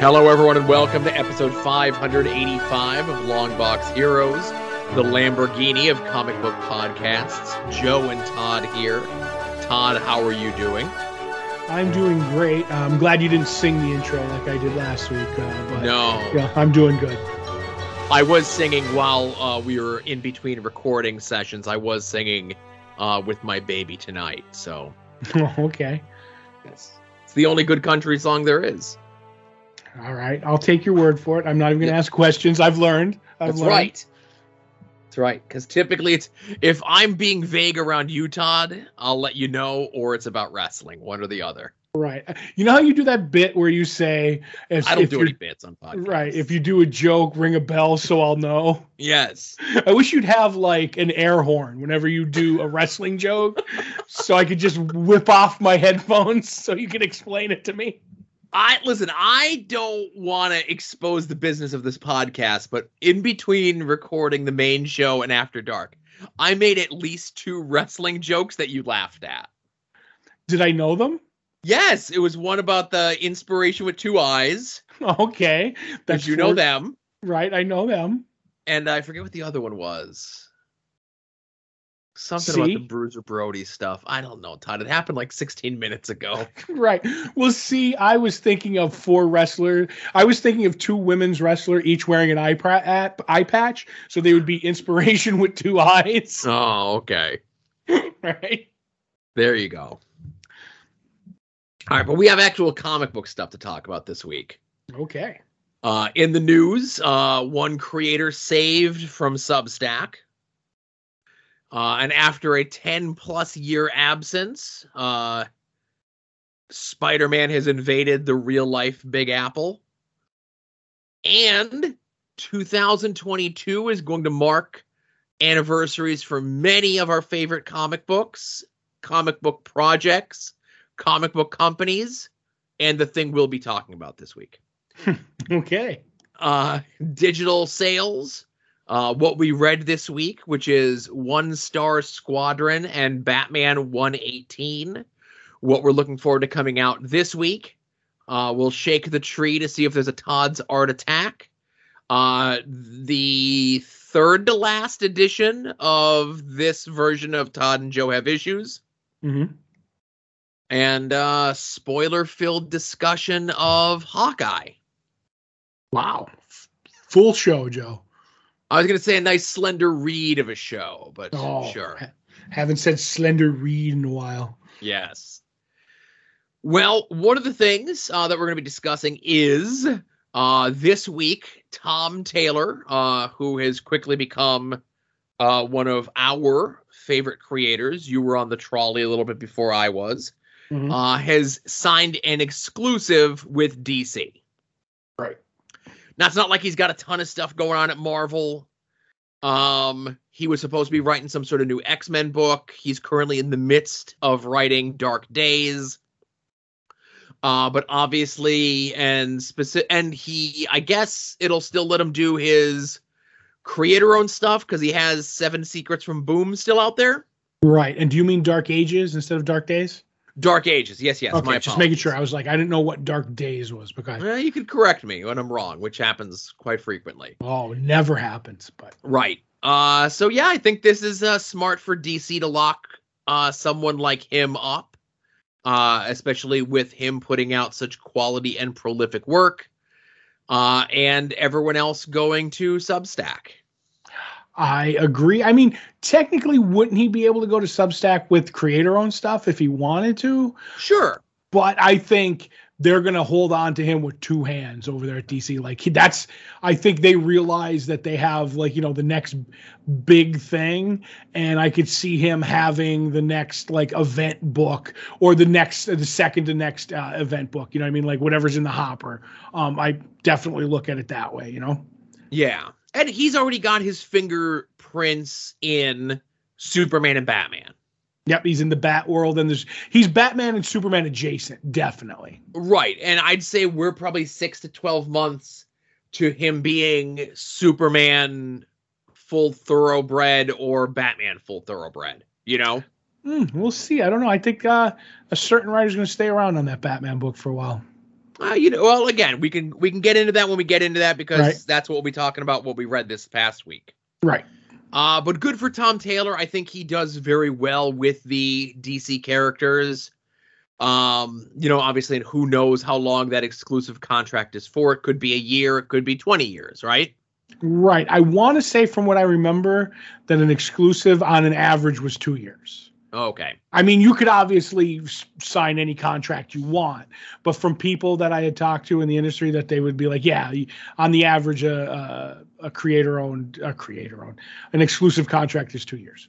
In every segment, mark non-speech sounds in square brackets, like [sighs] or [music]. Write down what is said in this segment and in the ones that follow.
Hello, everyone, and welcome to episode 585 of Longbox Heroes, the Lamborghini of comic book podcasts. Joe and Todd here. Todd, how are you doing? I'm doing great. I'm glad you didn't sing the intro like I did last week. Uh, but No, yeah, I'm doing good. I was singing while uh, we were in between recording sessions. I was singing uh, with my baby tonight, so [laughs] okay. it's, it's the only good country song there is. All right. I'll take your word for it. I'm not even going to ask questions. I've learned. I've That's learned. right. That's right. Because typically, it's if I'm being vague around you, Todd, I'll let you know, or it's about wrestling, one or the other. Right. You know how you do that bit where you say, if, I don't if do any bits on podcasts. Right. If you do a joke, ring a bell so I'll know. yes, I wish you'd have like an air horn whenever you do a wrestling joke so I could just whip off my headphones so you can explain it to me. I listen. I don't want to expose the business of this podcast, but in between recording the main show and After Dark, I made at least two wrestling jokes that you laughed at. Did I know them? Yes, it was one about the inspiration with two eyes. [laughs] Okay. Did you know them? Right. I know them. and I forget what the other one was. Something about the Bruiser Brody stuff. I don't know, Todd. It happened like 16 minutes ago. [laughs] Right. Well, see, I was thinking of four wrestlers. I was thinking of two women's wrestler, each wearing an eye, pra- eye patch, so they would be inspiration with two eyes. [laughs] Oh, okay. [laughs] Right. There you go. All right, but we have actual comic book stuff to talk about this week. Okay. Uh, in the news, uh, one creator saved from Substack. Uh, and after a 10 plus year absence, uh, Spider Man has invaded the real life Big Apple. And 2022 is going to mark anniversaries for many of our favorite comic books, comic book projects, comic book companies, and the thing we'll be talking about this week [laughs] Okay. uh digital sales uh what we read this week which is one star squadron and batman 118 what we're looking forward to coming out this week. Uh we'll shake the tree to see if there's a todd's art attack. Uh the third to last edition of this version of todd and joe have issues. Hmm and uh spoiler filled discussion of hawkeye. Wow. Full show, Joe. I was gonna say a nice slender read of a show, but Oh, sure. ha- haven't said Slender Reed in a while. Yes. Well, one of the things uh, that we're gonna be discussing is uh, this week Tom Taylor, uh, who has quickly become uh, one of our favorite creators. You were on the trolley a little bit before I was. Mhm. Uh, has signed an exclusive with DC. Right. Now it's not like he's got a ton of stuff going on at Marvel. Um, he was supposed to be writing some sort of new X Men book. He's currently in the midst of writing Dark Days. Uh, but obviously, and specific, and he, I guess it'll still let him do his creator-owned stuff because he has Seven Secrets from Boom still out there. Right. And do you mean Dark Ages instead of Dark Days? Dark Ages, yes, yes. okay, my just making sure. I was like, I didn't know what Dark Days was because Well, you can correct me when I'm wrong, which happens quite frequently. oh, never happens. But Right. Uh so yeah, I think this is uh smart for DC to lock uh someone like him up. Uh especially with him putting out such quality and prolific work. Uh and everyone else going to Substack. I agree. I mean, technically, wouldn't he be able to go to Substack with creator-owned stuff if he wanted to? Sure. But I think they're going to hold on to him with two hands over there at DC. Like he, that's, I think they realize that they have like you know the next big thing, and I could see him having the next like event book or the next, the second to next uh, event book. You know what I mean? Like whatever's in the hopper. Um, I definitely look at it that way. You know. Yeah. And he's already got his fingerprints in Superman and Batman. Yep, he's in the Bat world, and there's he's Batman and Superman adjacent, definitely. Right. And I'd say we're probably six to 12 months to him being Superman full thoroughbred or Batman full thoroughbred, you know? Hmm, we'll see. I don't know. I think uh, a certain writer's going to stay around on that Batman book for a while. Uh, you know, well, again, we can we can get into that when we get into that because Right. that's what we'll be talking about. What we read this past week. Right. Uh, but good for Tom Taylor. I think he does very well with the DC characters. Um, you know, obviously, and who knows how long that exclusive contract is for? It could be a year, it could be 20 years, right? Right. I want to say, from what I remember, that an exclusive on an average was two years. Okay. I mean, you could obviously sign any contract you want, but from people that I had talked to in the industry, that they would be like, yeah, on the average, a uh, a creator owned, a creator owned, an exclusive contract is two years.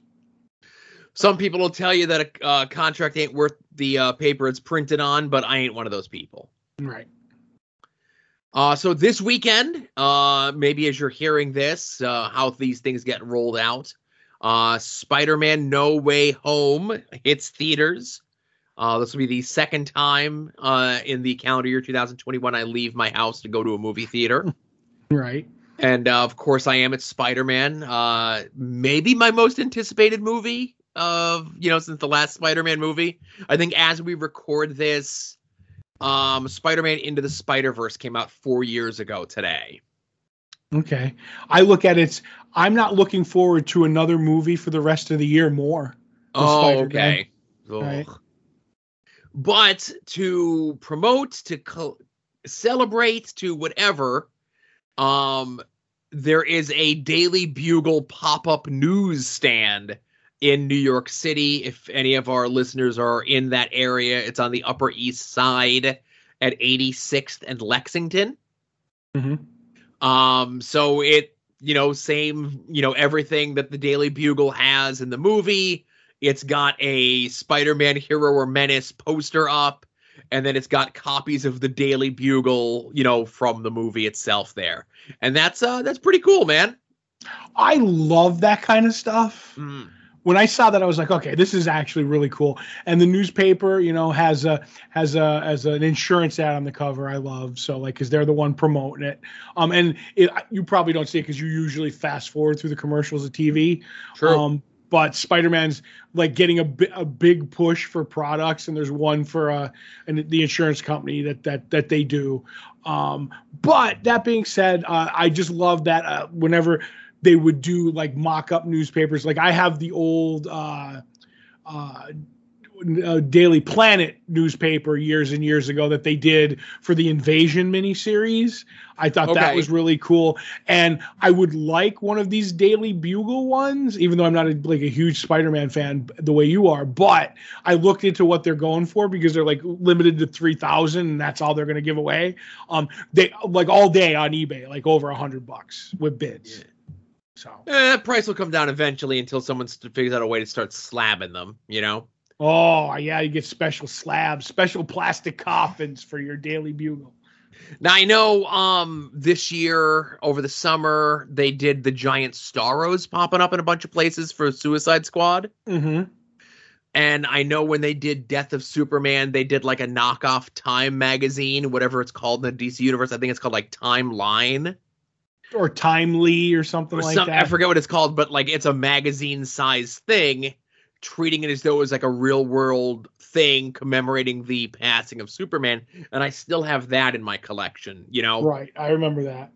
Some people will tell you that a uh, contract ain't worth the uh, paper it's printed on, but I ain't one of those people. Right. Uh, so this weekend, uh, maybe as you're hearing this, uh, how these things get rolled out, uh, Spider-Man: No Way Home hits theaters. Uh, this will be the second time uh, in the calendar year 2021 I leave my house to go to a movie theater, [laughs] Right. and uh, of course I am at Spider-Man. Uh, maybe my most anticipated movie of you know since the last Spider-Man movie. I think as we record this, um, Spider-Man Into the Spider-Verse came out four years ago today. Okay. I look at it. I'm not looking forward to another movie for the rest of the year more. Oh, Spider-Man. okay. Right. But to promote, to co- celebrate, to whatever, um, there is a Daily Bugle pop-up newsstand in New York City. If any of our listeners are in that area, it's on the Upper East Side at 86th and Lexington. Mhm. Um, so it, you know, same, you know, everything that the Daily Bugle has in the movie. It's got a Spider-Man Hero or Menace poster up, and then it's got copies of the Daily Bugle, you know, from the movie itself there. And that's uh that's pretty cool, man. I love that kind of stuff. Mm. When I saw that, I was like, okay, this is actually really cool. And the newspaper, you know, has a has a as an insurance ad on the cover. I love so like because they're the one promoting it. Um, and it, you probably don't see it because you usually fast forward through the commercials of TV. True. Um, but Spider-Man's like getting a, bi- a big push for products, and there's one for uh, and the insurance company that that that they do. Um, but that being said, uh, I just love that uh, whenever they would do like mock-up newspapers, like I have the old uh, uh, uh, Daily Planet newspaper years and years ago that they did for the Invasion miniseries. I thought that was really cool, and I would like one of these Daily Bugle ones, even though I'm not a, like a huge Spider-Man fan the way you are. But I looked into what they're going for because they're like limited to three thousand, and that's all they're going to give away. Um, they like all day on eBay, like over a hundred bucks with bids. Yeah. So, Eh, price will come down eventually until someone figures out a way to start slabbing them, you know? oh yeah, you get special slabs, special plastic coffins for your Daily Bugle. Now I know um this year over the summer they did the giant Starros popping up in a bunch of places for Suicide Squad. Mm-hmm. And I know when they did Death of Superman, they did like a knockoff Time magazine, whatever it's called in the DC universe. I think it's called like Timeline Or timely or something or like something. that. I forget what it's called, but like it's a magazine size thing, treating it as though it was like a real world thing commemorating the passing of Superman. And I still have that in my collection, you know? Right, I remember that.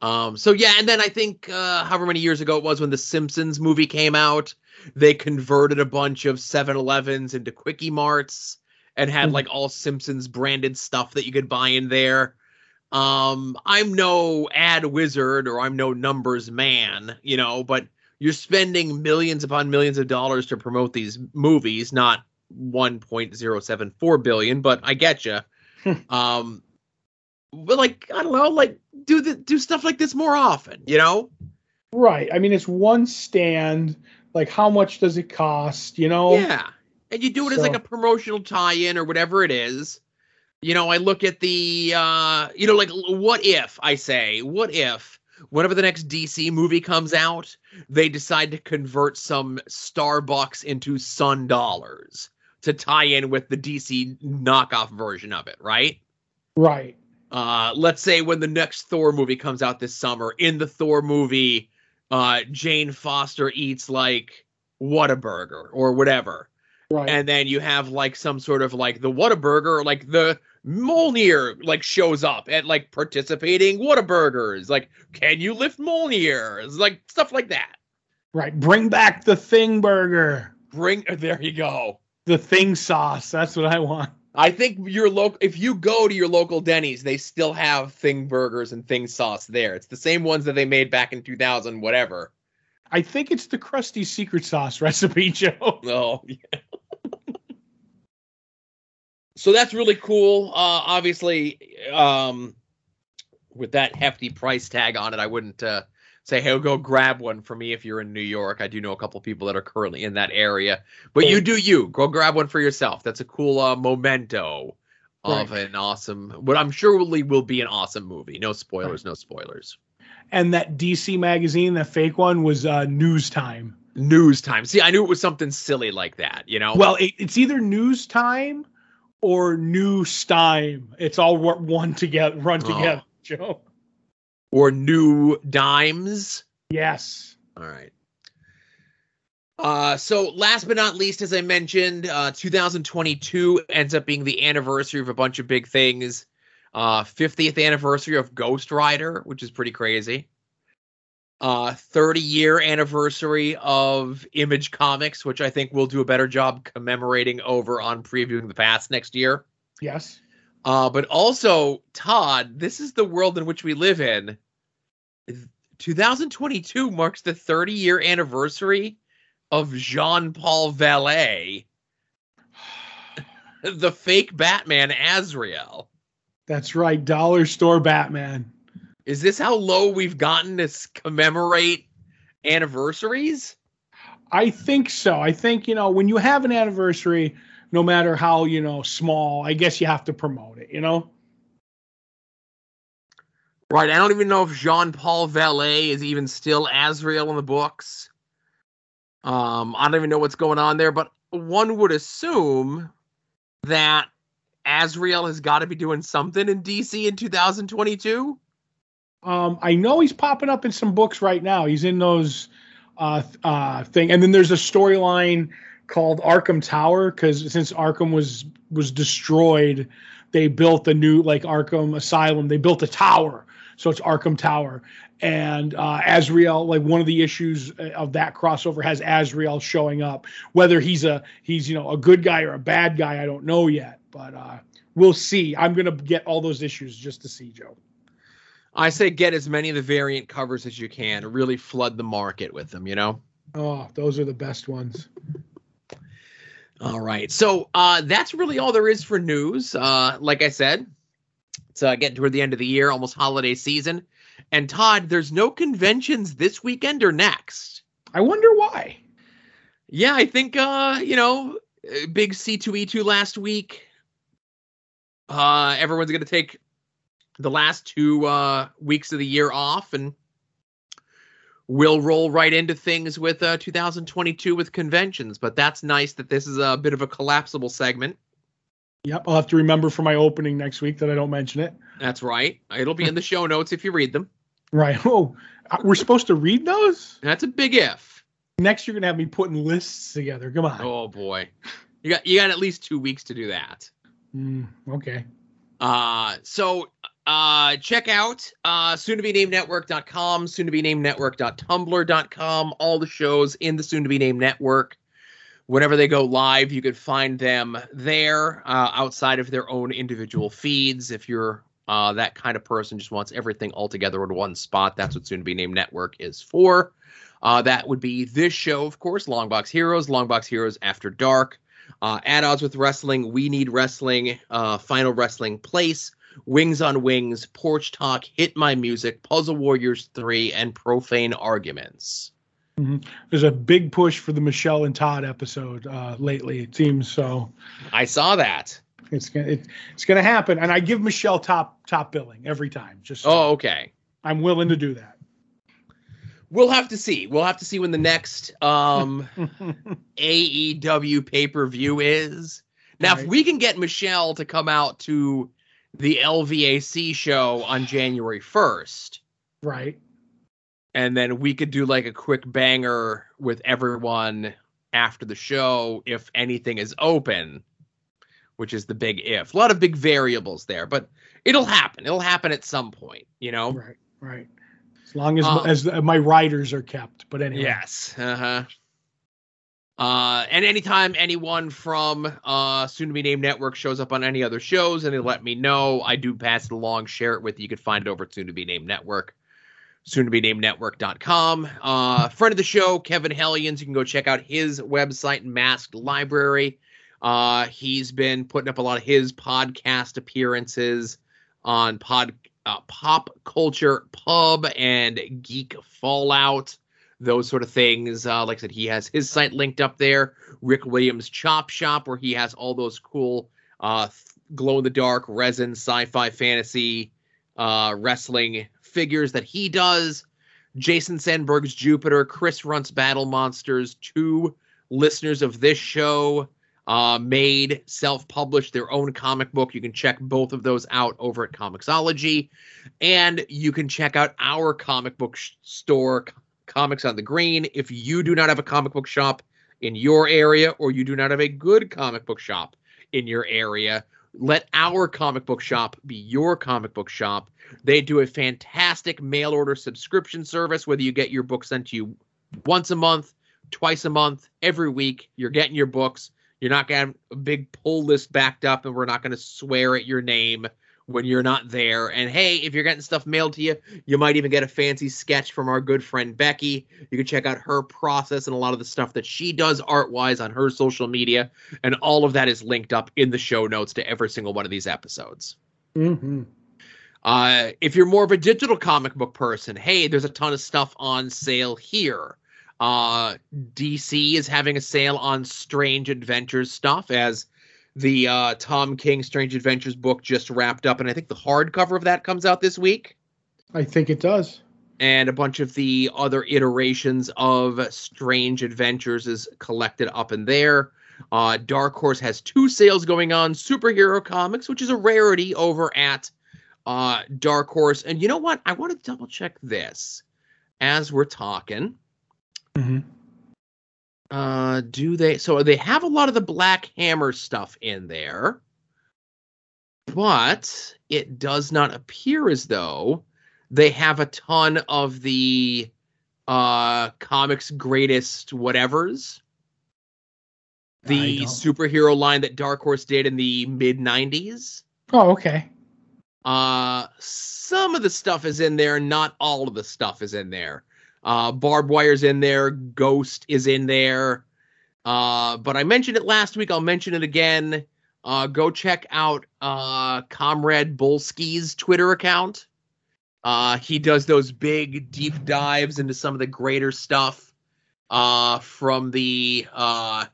Um, so yeah, and then I think uh, however many years ago it was when the Simpsons movie came out, they converted a bunch of 7-Elevens into Quickie Marts and had Mhm. like all Simpsons branded stuff that you could buy in there. Um, I'm no ad wizard or I'm no numbers man, you know, but you're spending millions upon millions of dollars to promote these movies, not 1.074 billion, but I get you. um, but like I don't know, like do the do stuff like this more often, you know? Right. I mean, it's one stand. Like, how much does it cost? You know? Yeah. And you do it as like a promotional tie-in or whatever it is. You know, I look at the uh you know, like what if I say, what if whenever the next DC movie comes out, they decide to convert some Starbucks into Sun dollars to tie in with the DC knockoff version of it, right? Right. uh let's say when the next thor movie comes out this summer in the thor movie uh jane foster eats like whataburger or whatever Right. and then you have like some sort of like the whataburger or like the Mjolnir like shows up at like participating Whataburgers. Like, can you lift Mjolnir? Like stuff like that. Right. Bring back the thing burger. Bring [laughs] there you go. The thing sauce. That's what I want. I think your local if you go to your local Denny's, they still have thing burgers and thing sauce there. It's the same ones that they made back in 2000 whatever. I think it's the crusty secret sauce recipe, [laughs] Joe. Oh, yeah. So that's really cool. Uh obviously um with that hefty price tag on it, I wouldn't uh say, hey, go grab one for me if you're in New York. I do know a couple people that are currently in that area, but you do you. Go grab one for yourself. That's a cool uh, memento of right. an awesome, what I'm sure will, will be an awesome movie. No spoilers, right. no spoilers. And that DC magazine, that fake one, was uh, News Time. News Time. See, I knew it was something silly like that, you know? Well, it, it's either News Time or New Time. It's all one together, run oh. together. Joe or new dimes. Yes. All right. Uh, so last but not least, as I mentioned, uh, 2022 ends up being the anniversary of a bunch of big things. Uh, 50th anniversary of Ghost Rider, which is pretty crazy. Uh, 30 year anniversary of Image Comics, which I think we'll do a better job commemorating over on previewing the past next year. Yes. Uh, but also, Todd, this is the world in which we live in. 2022 marks the 30 year anniversary of Jean Paul Valley, [sighs] the fake Batman Azrael. That's right, dollar store Batman. Is this how low we've gotten to commemorate anniversaries? I think so. I think, you know, when you have an anniversary, no matter how you know small i guess you have to promote it you know right i don't even know if jean paul valley is even still azrael in the books um i don't even know what's going on there but one would assume that azrael has got to be doing something in dc in 2022 um i know he's popping up in some books right now he's in those uh uh thing and then there's a storyline called Arkham Tower because since Arkham was was destroyed, they built a new like Arkham Asylum. They built a tower, so it's Arkham Tower. And uh, Azrael, like one of the issues of that crossover, has Azrael showing up. Whether he's a he's you know a good guy or a bad guy, I don't know yet, but uh, we'll see. I'm gonna get all those issues just to see Joe. I say get as many of the variant covers as you can. Really flood the market with them. You know. Oh, those are the best ones. All right. So uh, that's really all there is for news. Uh, like I said, it's uh, getting toward the end of the year, almost holiday season. And Todd, there's no conventions this weekend or next. I wonder why. Yeah, I think uh, you know, big C2E2 last week. Uh, everyone's going to take the last two uh, weeks of the year off and we'll roll right into things with uh, 2022 with conventions. But that's nice that this is a bit of a collapsible segment. Yep, I'll have to remember for my opening next week that I don't mention it. That's right. It'll be in the show notes if you read them. Right. Oh, uh, we're supposed to read those? That's a big if. Next, you're gonna have me putting lists together. Come on. Oh boy, you got you got at least two weeks to do that. Mm, okay. Uh, so uh, check out uh, soon to be named network.com, soon to be named network.tumblr.com, all the shows in the soon to be named network. Whenever they go live, you can find them there uh, outside of their own individual feeds. If you're uh, that kind of person, just wants everything all together in one spot, that's what soon to be named network is for. Uh, that would be this show, of course, Longbox Heroes, Longbox Heroes After Dark, uh, At Odds with Wrestling, We Need Wrestling, uh, Final Wrestling Place, Wings on Wings, Porch Talk, Hit My Music, Puzzle Warriors 3, and Profane Arguments. Mm-hmm. There's a big push for the Michelle and Todd episode uh, lately, it seems so. I saw that. It's gonna it, it's gonna happen, and I give Michelle top top billing every time. Just so oh, okay. I'm willing to do that. We'll have to see. We'll have to see when the next um, [laughs] AEW pay per view is. Now, right. if we can get Michelle to come out to the LVAC show on January 1st. Right. And then we could do like a quick banger with everyone after the show if anything is open. which is the big if. A lot of big variables there, but it'll happen. It'll happen at some point, you know. Right, right. As long as Um, as my riders are kept. But anyway. Yes. Uh-huh. Uh and anytime anyone from uh soon to be named network shows up on any other shows and they let me know, I do pass it along, share it with you. You can find it over at soon to be named network. Soon to be named network.com. Uh friend of the show, Kevin Hellions, you can go check out his website, Masked Library. Uh he's been putting up a lot of his podcast appearances on pod uh, pop culture pub and geek fallout those sort of things. Uh, like I said, he has his site linked up there, Rick Williams Chop Shop, where he has all those cool uh, glow in the dark resin sci-fi fantasy uh, wrestling figures that he does. Jason Sandberg's Jupiter, Chris Runt's Battle Monsters, two listeners of this show uh, made self-published their own comic book. You can check both of those out over at Comixology, and you can check out our comic book sh- store, Comics on the Green. If you do not have a comic book shop in your area, or you do not have a good comic book shop in your area, let our comic book shop be your comic book shop. They do a fantastic mail order subscription service, whether you get your book sent to you once a month, twice a month, every week. You're getting your books. You're not have a big pull list backed up, and we're not going to swear at your name when you're not there. And hey, if you're getting stuff mailed to you, you might even get a fancy sketch from our good friend Becky. You can check out her process and a lot of the stuff that she does art wise on her social media. And all of that is linked up in the show notes to every single one of these episodes. Mm-hmm. Uh, if you're more of a digital comic book person, hey, there's a ton of stuff on sale here. Uh, DC is having a sale on Strange Adventures stuff as the uh, Tom King Strange Adventures book just wrapped up, and I think the hardcover of that comes out this week. I think it does. And a bunch of the other iterations of Strange Adventures is collected up in there. Uh, Dark Horse has two sales going on superhero comics, which is a rarity over at uh, Dark Horse. And you know what? I want to double check this as we're talking. Mm-hmm. Uh, do they? So they have a lot of the Black Hammer stuff in there, but it does not appear as though they have a ton of the uh comics greatest whatever's the superhero line that Dark Horse did in the mid '90s. Oh, okay. Uh, some of the stuff is in there, not all of the stuff is in there. Uh, barbed wire's in there, Ghost is in there. Uh, but I mentioned it last week. I'll mention it again. Uh, go check out uh, Comrade Bolski's Twitter account. Uh, he does those big deep dives into some of the greater stuff uh, from the uh,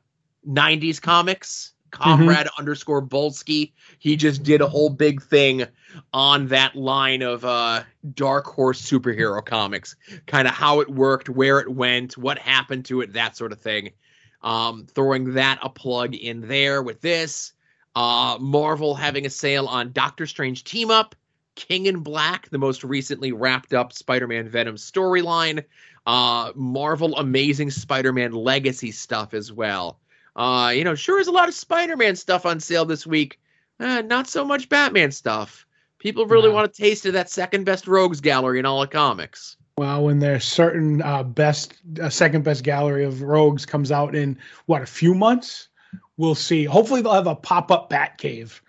90s comics. Comrade underscore Bolsky. He just did a whole big thing on that line of uh, Dark Horse superhero comics, kind of how it worked, where it went, what happened to it, that sort of thing. Um, throwing that a plug in there with this. Uh, Marvel having a sale on Doctor Strange Team Up, King in Black, the most recently wrapped up Spider Man Venom storyline, uh, Marvel Amazing Spider Man Legacy stuff as well. Uh, you know, sure is a lot of Spider Man stuff on sale this week. Uh, not so much Batman stuff. People really Wow. want a taste of that second best rogues gallery in all of comics. Well, when their certain uh, best, uh, second best gallery of rogues comes out in what a few months, we'll see. Hopefully, they'll have a pop up Bat Cave.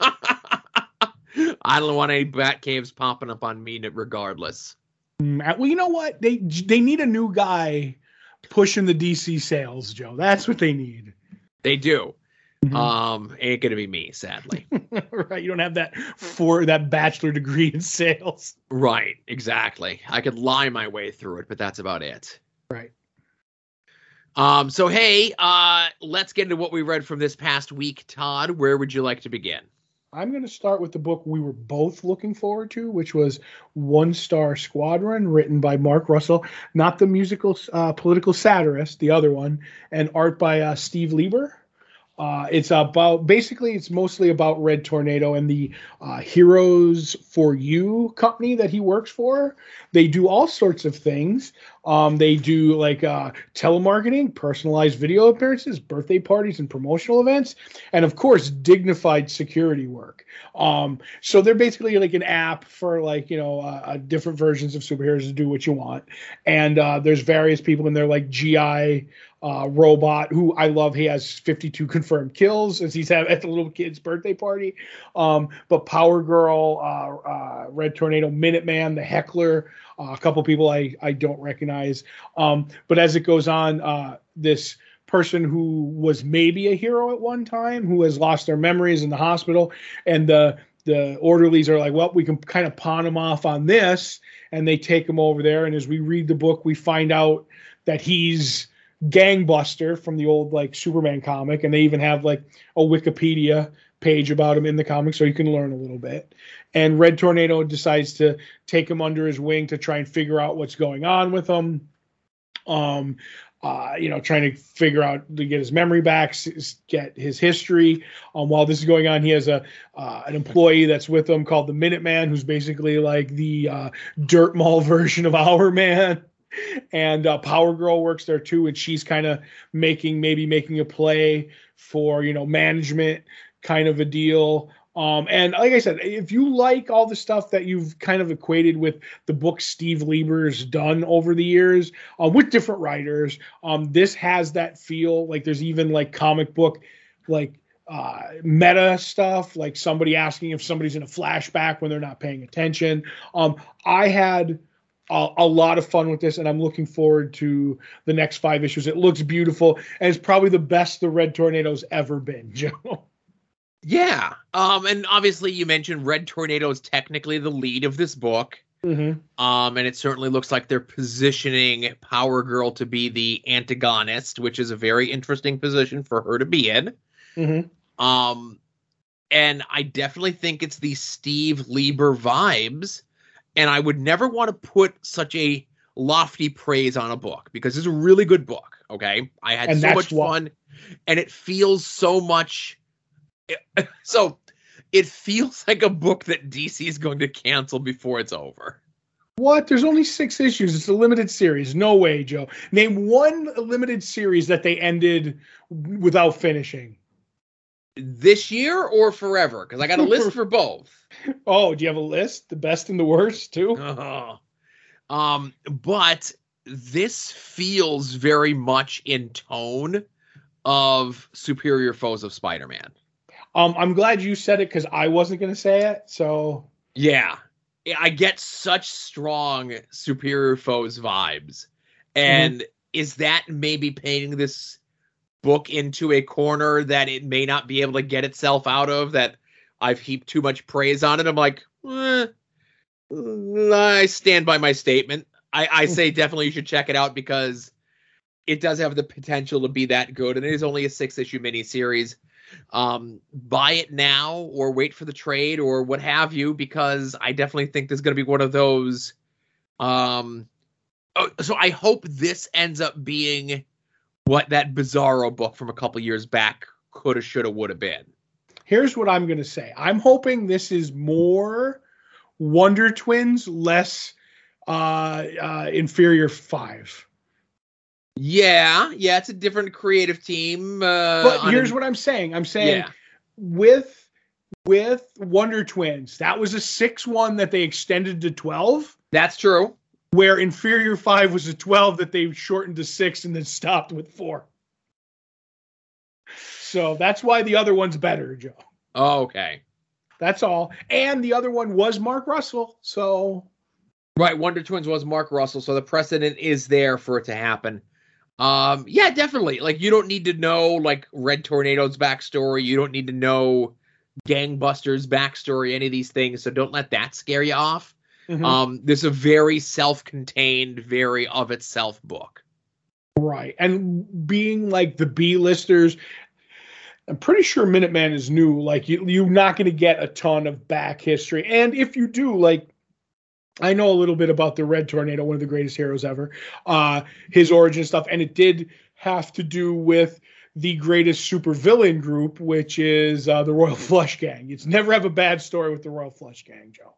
[laughs] I don't want any bat caves popping up on me regardless. Mm, uh, Well, you know what? They they need a new guy pushing the DC sales, Joe. That's what they need. They do. Mhm. Um, ain't gonna be me, sadly. [laughs] right? You don't have that for that bachelor degree in sales. right, exactly. I could lie my way through it, but that's about it. Right. Um, so hey, uh, let's get into what we read from this past week. Todd, where would you like to begin? I'm going to start with the book we were both looking forward to, which was One Star Squadron, written by Mark Russell, not the musical uh, political satirist, the other one, and art by uh, Steve Lieber. Uh, it's about basically it's mostly about Red Tornado and the uh, Heroes for You company that he works for. They do all sorts of things. Um, they do like uh, telemarketing, personalized video appearances, birthday parties, and promotional events, and of course, dignified security work. Um, so they're basically like an app for like you know uh, uh different versions of superheroes to do what you want. And uh, there's various people in there like GI uh, robot who I love. He has 52 confirmed kills as he's at, the little kid's birthday party. Um, but Power Girl, uh, uh, Red Tornado, Minuteman, the Heckler, uh, a couple people I, I don't recognize. Um, but as it goes on, uh, this person who was maybe a hero at one time who has lost their memories in the hospital and the the orderlies are like well we can kind of pawn him off on this and they take him over there and as we read the book we find out that he's gangbuster from the old like Superman comic, and they even have like a Wikipedia page about him in the comic, so you can learn a little bit. And Red Tornado decides to take him under his wing to try and figure out what's going on with him. Um, uh, you know, trying to figure out to get his memory back, get his history. Um, while this is going on, he has a uh, an employee that's with him called the Minuteman, who's basically like the uh, dirt mall [laughs] version of our man and uh, Power Girl works there too, and she's kind of making maybe making a play for you know management kind of a deal. Um, and like I said, if you like all the stuff that you've kind of equated with the book Steve Lieber's done over the years uh, with different writers, um, this has that feel. Like there's even like comic book like uh, meta stuff, like somebody asking if somebody's in a flashback when they're not paying attention. Um, I had a, a, lot of fun with this, and I'm looking forward to the next five issues. It looks beautiful, and it's probably the best the Red Tornado's ever been, [laughs] Joe. Yeah, um, and obviously you mentioned Red Tornado is technically the lead of this book. Mm-hmm. Um, and it certainly looks like they're positioning Power Girl to be the antagonist, which is a very interesting position for her to be in. Mm-hmm. Um, and I definitely think it's the Steve Lieber vibes and I would never want to put such a lofty praise on a book because it's a really good book. Okay, I had and so much what... fun, and it feels so much. [laughs] So, it feels [laughs] like a book that DC is going to cancel before it's over. What? There's only six issues. It's a limited series. No way, Joe. Name one limited series that they ended without finishing. This year or forever? Because I got a list [laughs] for both. Oh, do you have a list? The best and the worst too? Uh, [laughs] um, but this feels very much in tone of Superior Foes of Spider-Man. Um, I'm glad you said it because I wasn't going to say it. So yeah, I get such strong Superior Foes vibes, and mm-hmm. is that maybe painting this book into a corner that it may not be able to get itself out of? That I've heaped too much praise on it. I'm like, eh, I stand by my statement. I, I say [laughs] definitely you should check it out because it does have the potential to be that good, and it is only a six issue miniseries. Um, buy it now or wait for the trade or what have you, because I definitely think there's going to be one of those. Um, oh, so I hope this ends up being what that Bizarro book from a couple years back could have, should have, would have been here's what I'm going to say. I'm hoping this is more Wonder Twins, less uh, uh, Inferior Five. Yeah, yeah, it's a different creative team. Uh, but here's a, what I'm saying. I'm saying yeah. with with Wonder Twins, that was a six one that they extended to twelve. That's true. Where Inferior Five was a twelve that they shortened to six and then stopped with four. So that's why the other one's better, Joe. Oh, okay. That's all. And the other one was Mark Russell. So Right, Wonder Twins was Mark Russell, so the precedent is there for it to happen. Um, yeah, definitely. Like you don't need to know like Red Tornado's backstory. You don't need to know Gangbusters backstory, any of these things. So don't let that scare you off. Mm-hmm. Um, this is a very self-contained, very of itself book. Right. And being like the B listers I'm pretty sure Minuteman is new. Like you, you're not going to get a ton of back history, and if you do, like I know a little bit about the Red Tornado, one of the greatest heroes ever, uh, his origin stuff, and it did have to do with the greatest supervillain group, which is uh, the Royal [laughs] Flush Gang. It's never have a bad story with the Royal Flush Gang, Joe.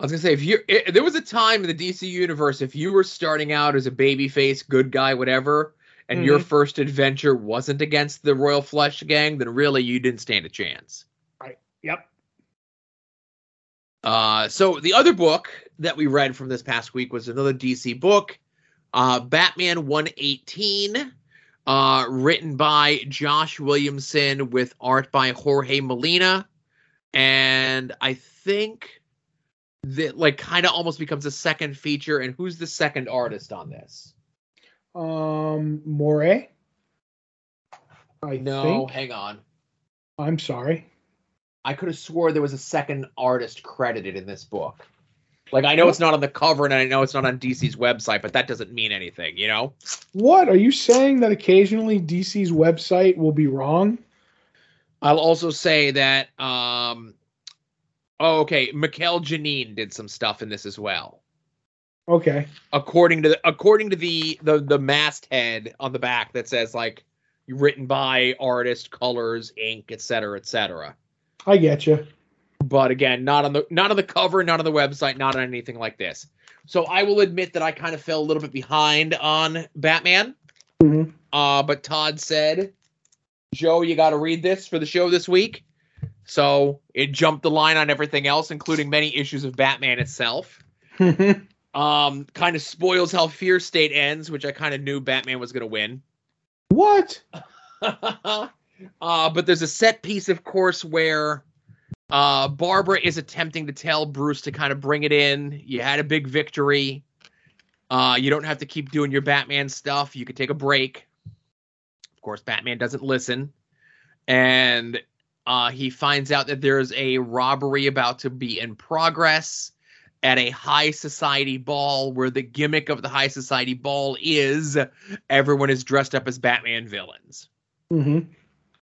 I was gonna say if you there was a time in the DC universe if you were starting out as a babyface, good guy, whatever, and your Mhm. first adventure wasn't against the Royal Flush Gang, then really you didn't stand a chance. Right. Yep. Uh, so the other book that we read from this past week was another DC book, uh, Batman 118, uh, written by Josh Williamson with art by Jorge Molina, and I think that like kind of almost becomes a second feature. And who's the second artist on this? Um, Moray. I No, think. hang on. I'm sorry. I could have swore there was a second artist credited in this book. Like I know it's not on the cover and I know it's not on DC's website, but that doesn't mean anything, you know? What are you saying that occasionally DC's website will be wrong? I'll also say that um oh okay, Mikel Janín did some stuff in this as well. Okay. According to the according to the the the masthead on the back that says like written by artist, colors, ink, etc., etc. I get you. but again, not on the not on the cover, not on the website, not on anything like this. So I will admit that I kind of fell a little bit behind on Batman. Mhm. Uh, but Todd said, "Joe, you got to read this for the show this week." So it jumped the line on everything else, including many issues of Batman itself. [laughs] Um, kind of spoils how Fear State ends, which I kind of knew Batman was going to win. what? [laughs] uh, but there's a set piece, of course, where uh, Barbara is attempting to tell Bruce to kind of bring it in. You had a big victory. Uh, you don't have to keep doing your Batman stuff. You could take a break. Of course, Batman doesn't listen. And uh, he finds out that there's a robbery about to be in progress at a high society ball where the gimmick of the high society ball is everyone is dressed up as Batman villains. hmm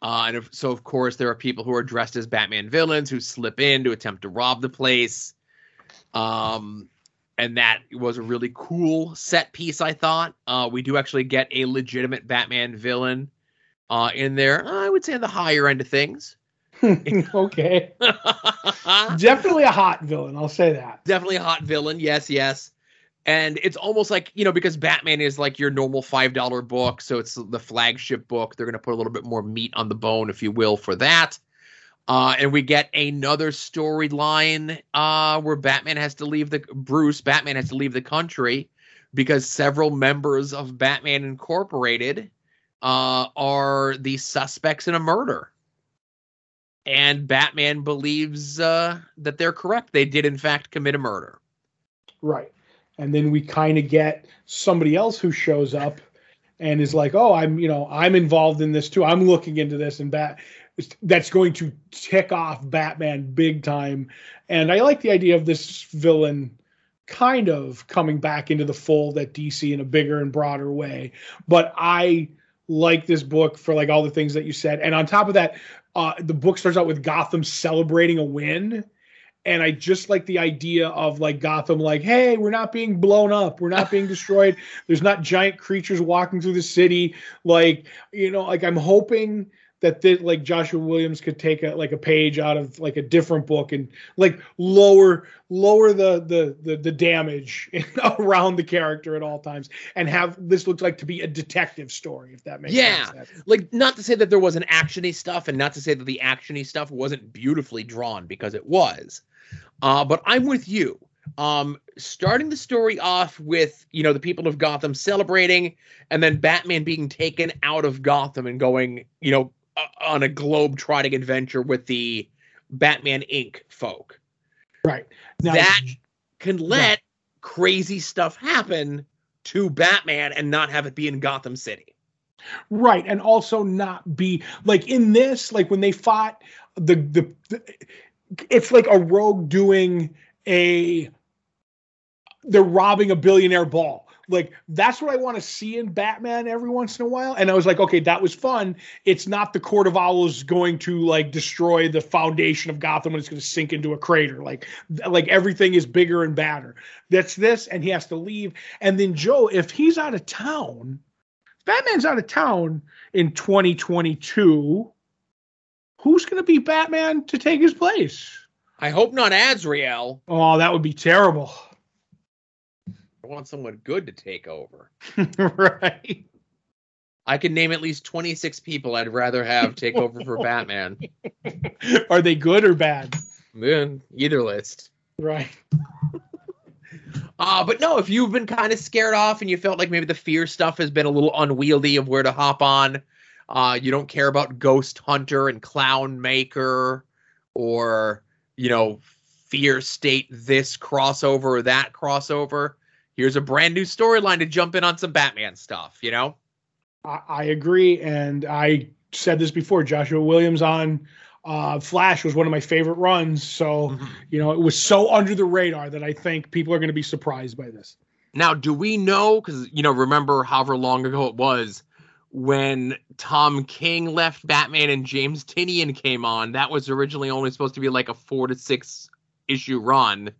Uh, and if, so, of course, there are people who are dressed as Batman villains who slip in to attempt to rob the place. Um, and that was a really cool set piece, I thought. Uh, we do actually get a legitimate Batman villain uh, in there. I would say on the higher end of things. [laughs] okay. [laughs] Definitely a hot villain. I'll say that. Definitely a hot villain. Yes, yes. And it's almost like, you know, because Batman is like your normal $5 book, so it's the flagship book. They're going to put a little bit more meat on the bone, if you will, for that. Uh, and we get another storyline uh, where Batman has to leave the Bruce, Batman has to leave the country because several members of Batman Incorporated uh, are the suspects in a murder. And Batman believes uh, that they're correct. They did, in fact, commit a murder. Right. And then we kind of get somebody else who shows up and is like, "Oh, I'm, you know, I'm involved in this too. I'm looking into this and bat that's going to tick off Batman big time." And I like the idea of this villain kind of coming back into the fold at DC in a bigger and broader way. But I like this book for like all the things that you said. And on top of that, uh, the book starts out with Gotham celebrating a win and I just like the idea of like Gotham, like, hey, we're not being blown up, we're not being destroyed. [laughs] There's not giant creatures walking through the city. Like, you know, like I'm hoping that this, like Joshua Williamson could take a like a page out of like a different book and like lower lower the the the, the damage [laughs] around the character at all times and have this looks like to be a detective story if that makes Yeah. sense. like not to say that there wasn't actiony stuff and not to say that the actiony stuff wasn't beautifully drawn because it was uh, but i'm with you um, starting the story off with you know the people of gotham celebrating and then batman being taken out of gotham and going you know Uh, on a globe trotting adventure with the batman inc folk Right. Now, that can let crazy stuff happen to batman and not have it be in gotham city Right, and also not be like in this, like when they fought the the, the it's like a rogue doing a they're robbing a billionaire ball. Like that's what I want to see in Batman every once in a while. And I was like, okay, that was fun. It's not the Court of Owls going to like destroy the foundation of Gotham and it's going to sink into a crater. Like, like everything is bigger and badder. That's this, and he has to leave. And then Joe, if he's out of town, Batman's out of town in 2022. Who's going to be Batman to take his place? I hope not Azrael. Oh, that would be terrible. I want someone good to take over. [laughs] right. I can name at least 26 people I'd rather have take over for [laughs] Batman. [laughs] Are they good or bad? Man, either list. Right. Uh, but no, if you've been kind of scared off and you felt like maybe the fear stuff has been a little unwieldy of where to hop on, uh, you don't care about Ghost Hunter and Clown Maker or, you know, Fear State this crossover or that crossover. Here's a brand new storyline to jump in on some Batman stuff, you know? I, I agree. And I said this before Joshua Williamson uh, Flash was one of my favorite runs. So, Mm-hmm. you know, it was so under the radar that I think people are going to be surprised by this. Now, do we know? Because you know, remember however long ago it was when Tom King left Batman and James Tynion came on. That was originally only supposed to be like a four to six issue run,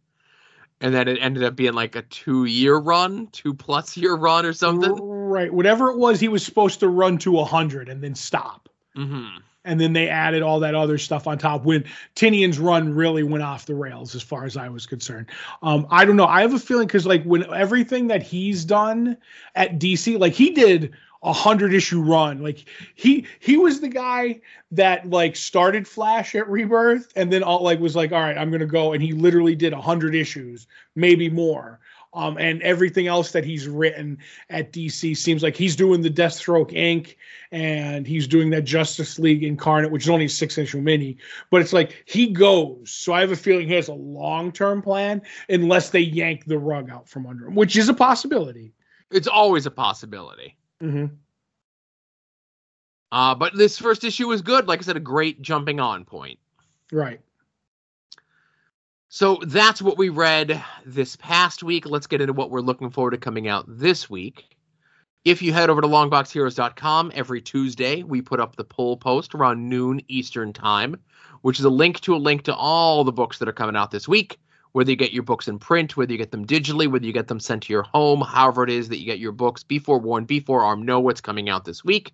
and then it ended up being like a two year run, two plus year run or something. Right. Whatever it was, he was supposed to run to 100 and then stop. Mm-hmm. And then they added all that other stuff on top when Tynion's run really went off the rails, as far as I was concerned. Um, I don't know. I have a feeling because, like, when everything that he's done at DC, like, he did a hundred issue run. Like he he was the guy that like started Flash at Rebirth and then all like was like, all right, I'm gonna go, and he literally did a hundred issues, maybe more. Um, and everything else that he's written at DC seems like he's doing the Deathstroke Inc. and he's doing that Justice League Incarnate, which is only a six issue mini. But it's like he goes. So I have a feeling he has a long term plan unless they yank the rug out from under him, which is a possibility. It's always a possibility. Mm-hmm. Uh, but this first issue was good. Like I said, a great jumping on point. Right. So that's what we read this past week. Let's get into what we're looking forward to coming out this week. If you head over to longboxheroes.com every Tuesday, we put up the poll post around noon Eastern Time, which is a link to a link to all the books that are coming out this week. Whether you get your books in print, whether you get them digitally, whether you get them sent to your home, however it is that you get your books, be forewarned, be forearmed, know what's coming out this week.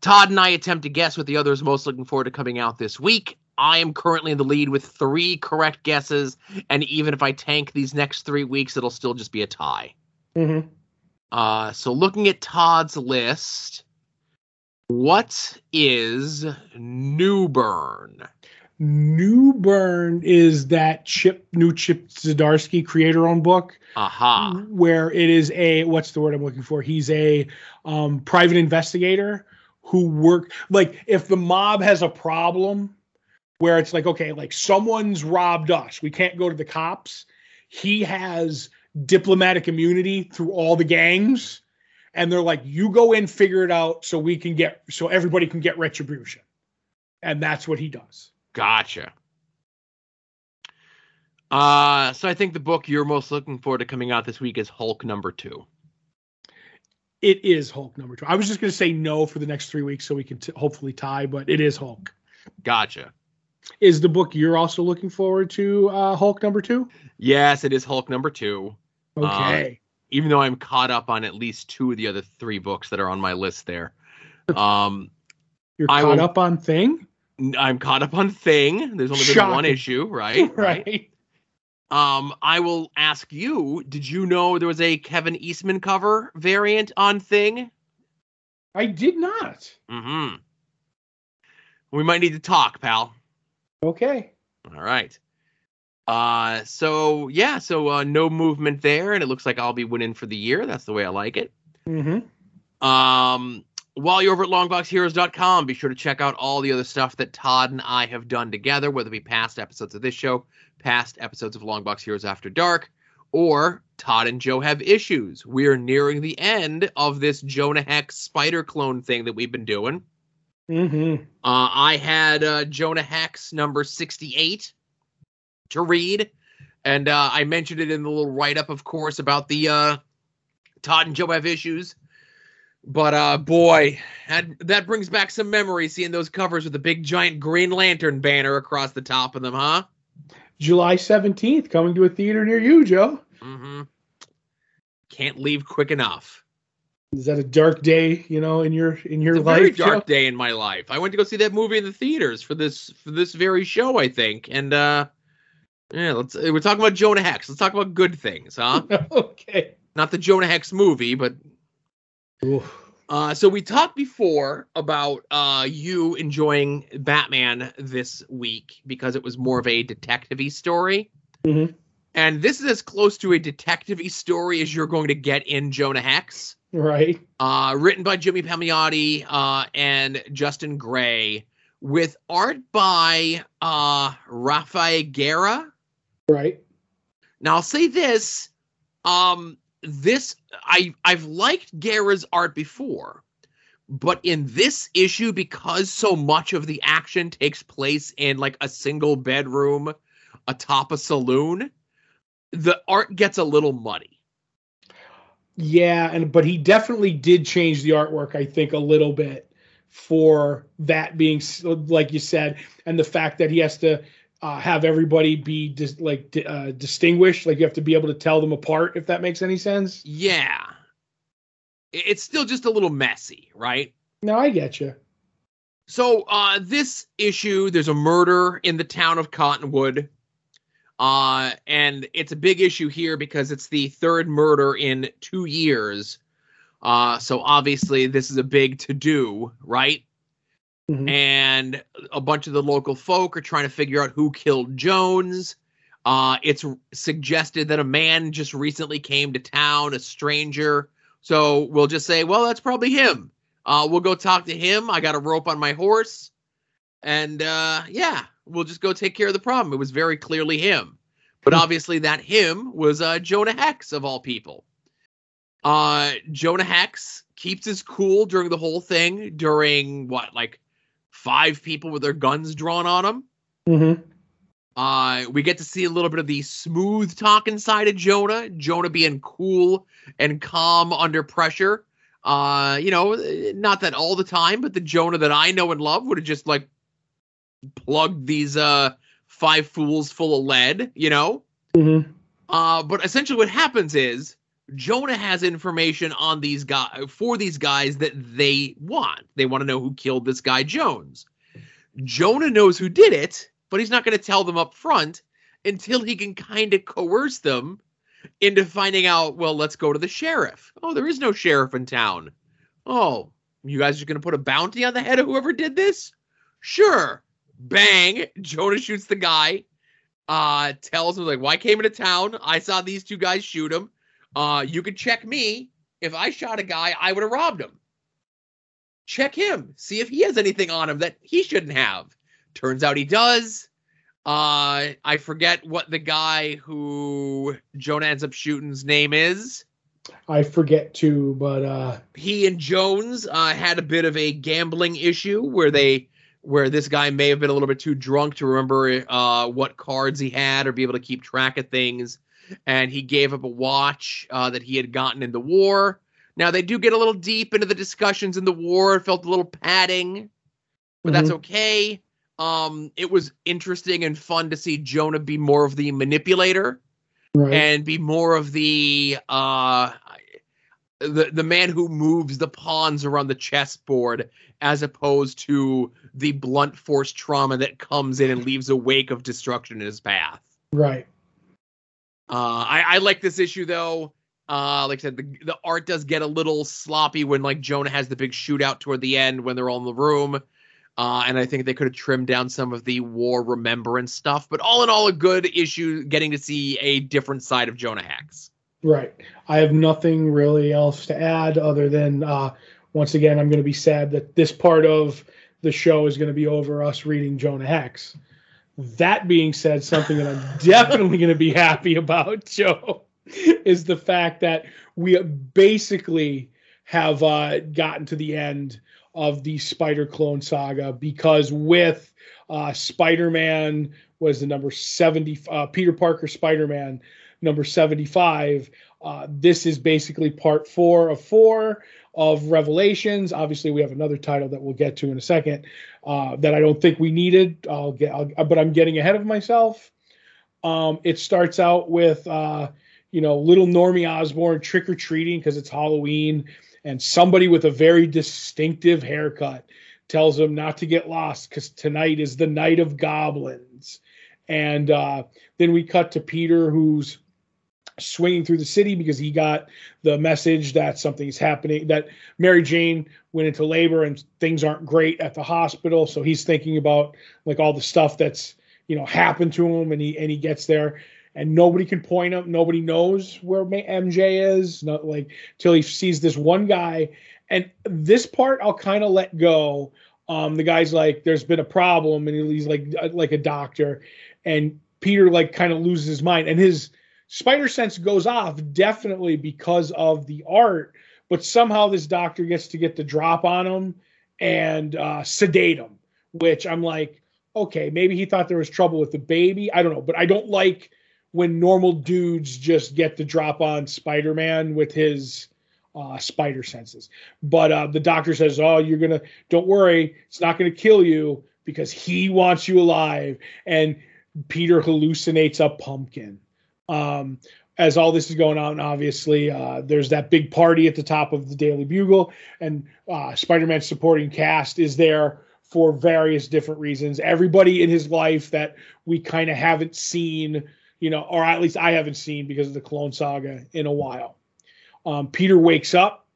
Todd and I attempt to guess what the others are most looking forward to coming out this week. I am currently in the lead with three correct guesses, and even if I tank these next three weeks, it'll still just be a tie. Mm-hmm. Uh, so looking at Todd's list, what is Newburn? Newburn is that Chip new Chip Zdarsky creator owned book Aha. where it is a what's the word I'm looking for? He's a um, private investigator who work like if the mob has a problem where it's like okay like someone's robbed us we can't go to the cops he has diplomatic immunity through all the gangs and they're like you go in figure it out so we can get so everybody can get retribution and that's what he does Gotcha. Uh, so I think the book you're most looking forward to coming out this week is Hulk number two. it is hulk number two i was just going to say no for the next three weeks so we can t- hopefully tie but it is hulk Gotcha. is the book you're also looking forward to uh hulk number two Yes, it is Hulk number two. okay Even though I'm caught up on at least two of the other three books that are on my list there. Um, you're I caught will- up on thing I'm caught up on Thing. There's only been Shocking. one issue, [laughs] right? right Um, I will ask you, did you know there was a Kevin Eastman cover variant on Thing? i did not Mm-hmm. We might need to talk, pal. okay All right. Uh so yeah, so uh no movement there, and it looks like I'll be winning for the year. That's the way I like it. mm-hmm. Um while you're over at longboxheroes.com, be sure to check out all the other stuff that Todd and I have done together, whether it be past episodes of this show, past episodes of Longbox Heroes After Dark, or Todd and Joe have issues. We're nearing the end of this Jonah Hex spider clone thing that we've been doing. Mm-hmm. Uh, I had uh, Jonah Hex number 68 to read, and uh, I mentioned it in the little write up, of course, about the uh, Todd and Joe have issues. But uh, boy, that, that brings back some memories seeing those covers with the big giant Green Lantern banner across the top of them, huh? july 17th coming to a theater near you joe Mm-hmm. Can't leave quick enough. is that a dark day you know in your in your It's a life very Joe? dark day in my life. I went to go see that movie in the theaters for this for this very show, I think, and uh, Yeah, let's. We're talking about Jonah Hex. Let's talk about good things, huh? [laughs] okay. Not the Jonah Hex movie, but. Uh, so we talked before about uh, you enjoying Batman this week because it was more of a detective story. Mhm. And this is as close to a detective story as you're going to get in Jonah Hex. Right. Uh, written by Jimmy Palmiotti uh, and Justin Gray, with art by uh, Rafael Guerra. Right. Now I'll say this: um, this I I've liked Guerra's art before, but in this issue, because so much of the action takes place in like a single bedroom atop a saloon, the art gets a little muddy. Yeah, and but he definitely did change the artwork, I think, a little bit for that being like you said, and the fact that he has to uh, have everybody be dis- like uh, distinguished, like you have to be able to tell them apart, if that makes any sense. Yeah, it's still just a little messy, right? No, I get you. So uh this issue, there's a murder in the town of Cottonwood. Uh and it's a big issue here because it's the third murder in 2 years. Uh so obviously this is a big to do, right? Mhm. And a bunch of the local folk are trying to figure out who killed Jones. Uh it's suggested that a man just recently came to town, a stranger. So we'll just say, well, that's probably him. Uh, we'll go talk to him. I got a rope on my horse. And uh, yeah, we'll just go take care of the problem. It was very clearly him. But obviously, that him was uh, Jonah Hex, of all people. Uh, Jonah Hex keeps his cool during the whole thing, during what, like five people with their guns drawn on him. Mhm. Uh, we get to see a little bit of the smooth talking side of Jonah. Jonah being cool and calm under pressure. Uh, you know, not that all the time, but the Jonah that I know and love would have just like plugged these uh five fools full of lead, you know? Mhm. Uh, but essentially what happens is Jonah has information on these guys for these guys that they want. They want to know who killed this guy Jones. Jonah knows who did it, but he's not going to tell them up front until he can kind of coerce them into finding out, well, let's go to the sheriff. Oh, there is no sheriff in town. Oh, you guys are going to put a bounty on the head of whoever did this? Sure. Bang. Jonah shoots the guy. Uh, tells him, like, I came into town. I saw these two guys shoot him. Uh, you could check me. If I shot a guy, I would have robbed him. Check him. See if he has anything on him that he shouldn't have. Turns out he does. Uh, I forget what the guy who Jonah ends up shooting's name is. I forget too, but uh, He and Jones uh, had a bit of a gambling issue where they, where this guy may have been a little bit too drunk to remember uh, what cards he had or be able to keep track of things, and he gave up a watch uh, that he had gotten in the war. Now they do get a little deep into the discussions in the war. It felt a little padding, but that's okay. Um, it was interesting and fun to see Jonah be more of the manipulator right. and be more of the uh the the man who moves the pawns around the chessboard as opposed to the blunt force trauma that comes in and leaves a wake of destruction in his path. right. Uh, I, I like this issue though. Uh, like I said, the, the art does get a little sloppy when like Jonah has the big shootout toward the end when they're all in the room. Uh, and I think they could have trimmed down some of the war remembrance stuff. But all in all, a good issue getting to see a different side of Jonah Hex. Right. I have nothing really else to add other than uh, once again, I'm going to be sad that this part of the show is going to be over us reading Jonah Hex. That being said, something that I'm [laughs] definitely going to be happy about, [laughs] Joe, is the fact that we basically have uh, gotten to the end of the Spider Clone saga because with uh, Spider Man was the number 70, uh, Peter Parker Spider Man number 75. Uh, this is basically part four of four of Revelations. Obviously, we have another title that we'll get to in a second uh, that I don't think we needed. I'll get, I'll, but I'm getting ahead of myself. Um, it starts out with, uh, you know, little Normie Osborn trick or treating because it's Halloween, and somebody with a very distinctive haircut tells him not to get lost because tonight is the night of goblins And uh, then we cut to Peter, who's swinging through the city because he got the message that something's happening that Mary Jane went into labor and things aren't great at the hospital. So he's thinking about like all the stuff that's you know happened to him and he and he gets there and nobody can point him. Nobody knows where MJ is not like till he sees this one guy. And this part I'll kind of let go. Um the guy's like there's been a problem and he's like like a doctor. And Peter like kind of loses his mind. And his Spider Sense goes off definitely because of the art, but somehow this doctor gets to get the drop on him and uh, sedate him, which I'm like, okay, maybe he thought there was trouble with the baby. I don't know, but I don't like when normal dudes just get the drop on Spider Man with his uh, spider senses. But uh, the doctor says, "Oh, you're gonna don't worry, it's not gonna kill you because he wants you alive." And Peter hallucinates a pumpkin. Um, as all this is going on, obviously, uh, there's that big party at the top of the Daily Bugle, and uh, Spider Man's supporting cast is there for various different reasons. Everybody in his life that we kind of haven't seen, you know, or at least I haven't seen because of the Clone Saga in a while. Um, Peter wakes up.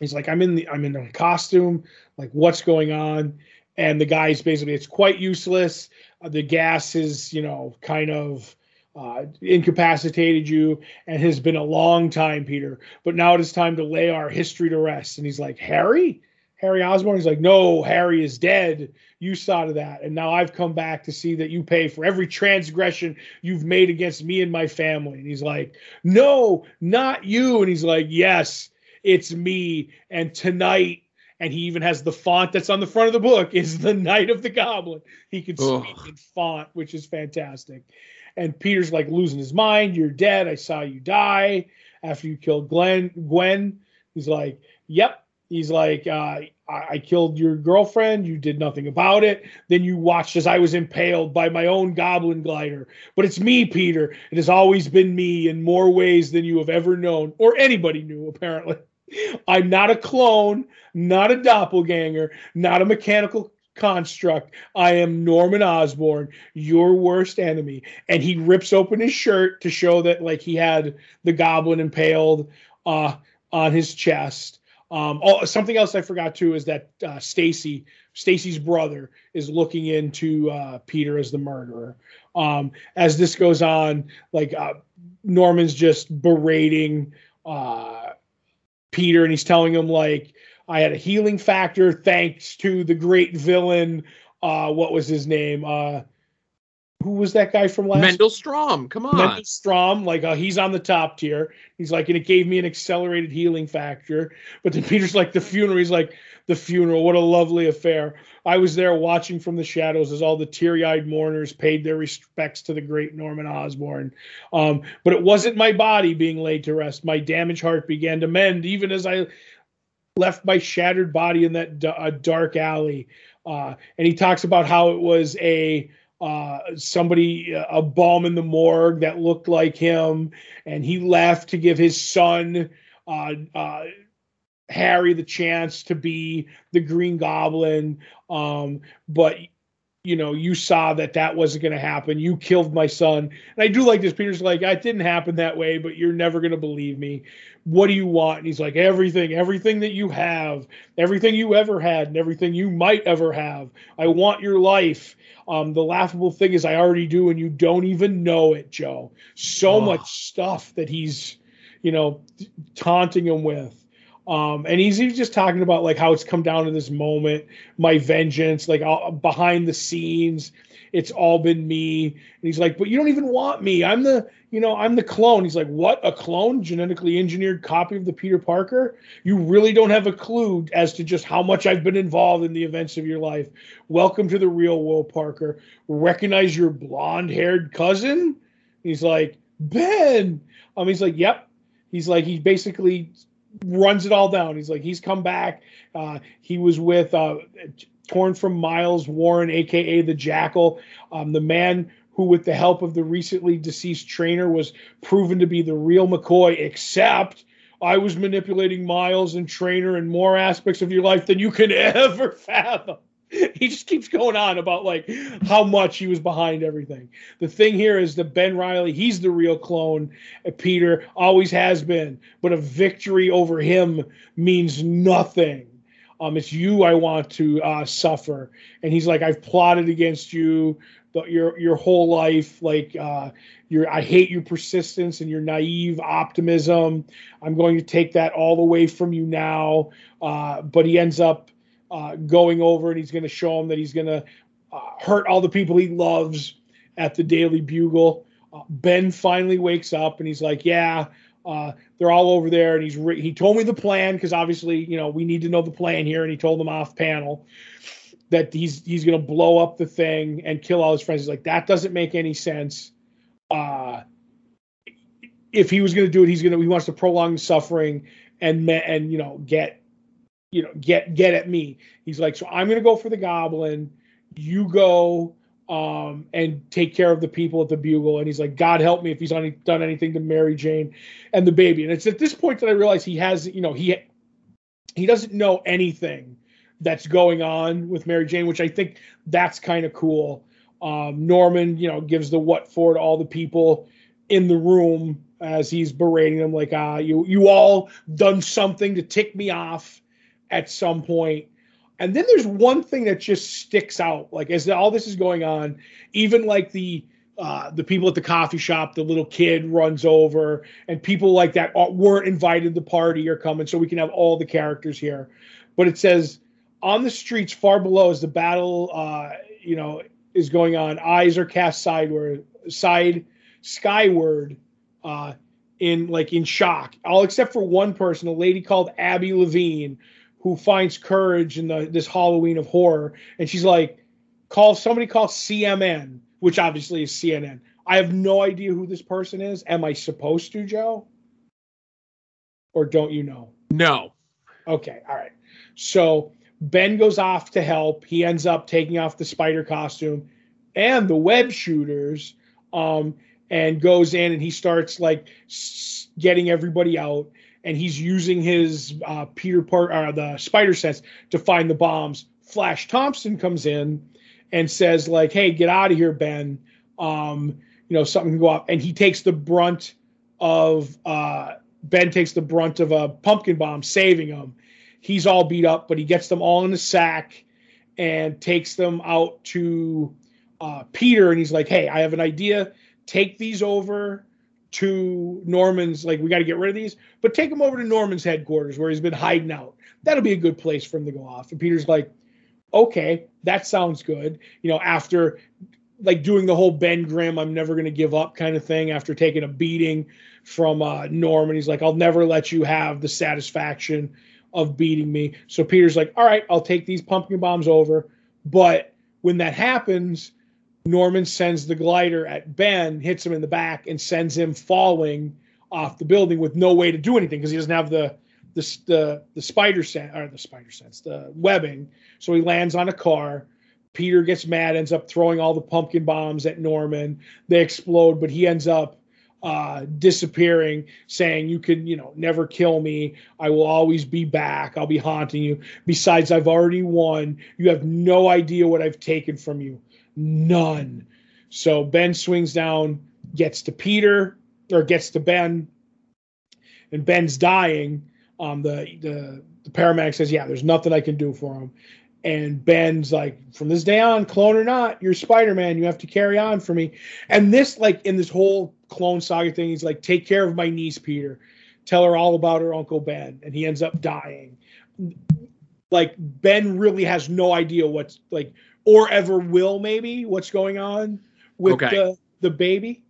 He's like, "I'm in the I'm in a costume. Like, what's going on?" And the guy's basically, it's quite useless. Uh, the gas is, you know, kind of uh, incapacitated you and has been a long time, Peter. But now it is time to lay our history to rest. And he's like, Harry? Harry Osborn? He's like, No, Harry is dead. You saw to that. And now I've come back to see that you pay for every transgression you've made against me and my family. And he's like, No, not you. And he's like, Yes, it's me. And tonight, and he even has the font that's on the front of the book is the Night of the Goblin. He can speak in font, which is fantastic. And Peter's like losing his mind. You're dead. I saw you die after you killed Glenn. Gwen. He's like, yep. He's like, uh, I-, I killed your girlfriend. You did nothing about it. Then you watched as I was impaled by my own goblin glider. But it's me, Peter. It has always been me in more ways than you have ever known, or anybody knew, apparently. [laughs] I'm not a clone, not a doppelganger, not a mechanical construct. I am Norman Osborn, your worst enemy. And he rips open his shirt to show that like he had the goblin impaled uh, on his chest. Um, oh, something else I forgot too is that uh, Stacy, Stacy's brother, is looking into uh, Peter as the murderer. Um, as this goes on, like uh, Norman's just berating uh, Peter, and he's telling him like I had a healing factor thanks to the great villain. Uh, what was his name? Uh, who was that guy from last? Mendel Stromm. Come on, Mendel Stromm. Like uh, he's on the top tier. He's like, and it gave me an accelerated healing factor. But then [laughs] Peter's like the funeral. He's like the funeral. What a lovely affair. I was there watching from the shadows as all the teary-eyed mourners paid their respects to the great Norman Osborn. Um, but it wasn't my body being laid to rest. My damaged heart began to mend, even as I left my shattered body in that d- dark alley. Uh, and he talks about how it was a uh, somebody a bomb in the morgue that looked like him, and he left to give his son uh, uh, Harry the chance to be the Green Goblin. Um, but you know, you saw that that wasn't going to happen. You killed my son. And I do like this. Peter's like, it didn't happen that way, but you're never going to believe me. What do you want? And he's like, everything, everything that you have, everything you ever had, and everything you might ever have. I want your life. Um, the laughable thing is, I already do, and you don't even know it, Joe. So oh. much stuff that he's, you know, taunting him with. Um, and he's, just talking about like how it's come down to this moment, my vengeance, like all, behind the scenes, it's all been me. And he's like, but you don't even want me. I'm the, you know, I'm the clone. He's like, what? A clone, genetically engineered copy of the Peter Parker? You really don't have a clue as to just how much I've been involved in the events of your life. Welcome to the real world, Parker. Recognize your blonde haired cousin? He's like, Ben. Um, he's like, yep. He's like, he basically runs it all down. He's like, he's come back. Uh, he was with uh, torn from Miles Warren, aka the Jackal, um, the man who, with the help of the recently deceased trainer, was proven to be the real McCoy. Except I was manipulating Miles and Trainer in more aspects of your life than you can [laughs] ever fathom. [laughs] he just keeps going on about like how much he was behind everything. The thing here is that Ben Reilly, he's the real clone. Peter always has been, but a victory over him means nothing. Um, it's you I want to uh, suffer. And he's like, I've plotted against you the, your your whole life. Like, uh, your I hate your persistence and your naive optimism. I'm going to take that all away from you now. Uh, but he ends up uh, going over and he's going to show him that he's going to uh, hurt all the people he loves at the Daily Bugle. Uh, ben finally wakes up and he's like, "Yeah, uh, they're all over there." And he's re- he told me the plan because obviously, you know, we need to know the plan here. And he told them off panel that he's he's going to blow up the thing and kill all his friends. He's like, "That doesn't make any sense." Uh, if he was going to do it, he's going to he wants to prolong the suffering and and you know get you know, get get at me. He's like, so I'm gonna go for the goblin. You go um, and take care of the people at the bugle. And he's like, God help me if he's done anything to Mary Jane and the baby. And it's at this point that I realize he has, you know, he he doesn't know anything that's going on with Mary Jane, which I think that's kind of cool. Um, Norman, you know, gives the what for to all the people in the room as he's berating them, like, ah, you you all done something to tick me off at some point. And then there's one thing that just sticks out, like as all this is going on, even like the uh, the people at the coffee shop, the little kid runs over, and people like that weren't invited to the party are coming, so we can have all the characters here. But it says on the streets far below as the battle, uh, you know, is going on. Eyes are cast sideward, side skyward, uh, in like in shock. All except for one person, a lady called Abby Levine, who finds courage in the this Halloween of horror, and she's like, "Call somebody, call CMN," which obviously is CNN. I have no idea who this person is. Am I supposed to, Joe? Or don't you know? No. Okay, all right. So Ben goes off to help. He ends up taking off the spider costume and the web shooters, um, and goes in and he starts like getting everybody out and he's using his uh, Peter Part uh, the spider sense to find the bombs. Flash Thompson comes in and says like, "Hey, get out of here, Ben. Um, you know something can go off." And he takes the brunt of uh, Ben takes the brunt of a pumpkin bomb, saving him. He's all beat up, but he gets them all in a sack and takes them out to uh, Peter, and he's like, "Hey, I have an idea. Take these over." To Norman's, like, we got to get rid of these, but take him over to Norman's headquarters where he's been hiding out. That'll be a good place for him to go off. And Peter's like, okay, that sounds good. You know, after like doing the whole Ben Grimm, I'm never going to give up kind of thing after taking a beating from uh, Norman. He's like, I'll never let you have the satisfaction of beating me. So Peter's like, all right, I'll take these pumpkin bombs over. But when that happens, Norman sends the glider at Ben, hits him in the back, and sends him falling off the building with no way to do anything because he doesn't have the the the, the spider sense or the spider sense, the webbing. So he lands on a car. Peter gets mad, ends up throwing all the pumpkin bombs at Norman. They explode, but he ends up uh, disappearing, saying, "You can, you know, never kill me. I will always be back. I'll be haunting you. Besides, I've already won. You have no idea what I've taken from you. None. So Ben swings down, gets to Peter or gets to Ben, and Ben's dying. Um, the the the paramedic says, "Yeah, there's nothing I can do for him." And Ben's like, "From this day on, clone or not, you're Spider Man. You have to carry on for me." And this, like, in this whole clone saga thing, he's like, "Take care of my niece, Peter. Tell her all about her uncle Ben." And he ends up dying. Like Ben really has no idea what's like or ever will maybe what's going on with okay. the the baby?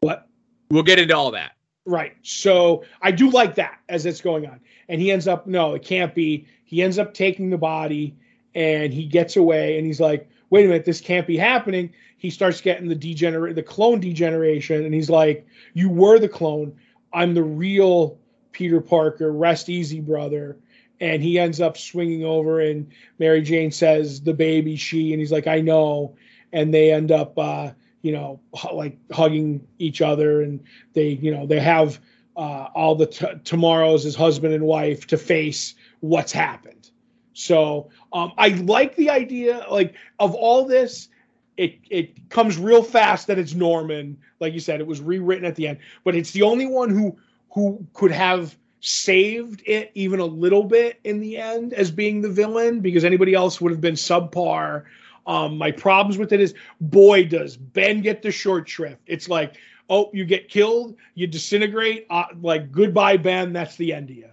What? We'll get into all that. Right. So i do like that as it's going on. And he ends up no it can't be. He ends up taking the body and he gets away and he's like wait a minute this can't be happening. He starts getting the degenerate the clone degeneration and he's like you were the clone. I'm the real peter parker. Rest easy brother and he ends up swinging over and mary jane says the baby she and he's like i know and they end up uh, you know like hugging each other and they you know they have uh, all the t- tomorrows as husband and wife to face what's happened So um, I like the idea, like of all this. It it comes real fast that it's Norman, like you said, it was rewritten at the end, but it's the only one who who could have saved it even a little bit in the end as being the villain because anybody else would have been subpar. Um, my problems with it is, boy, does Ben get the short shrift. It's like, oh, you get killed, you disintegrate, uh, like goodbye, Ben. That's the end of you.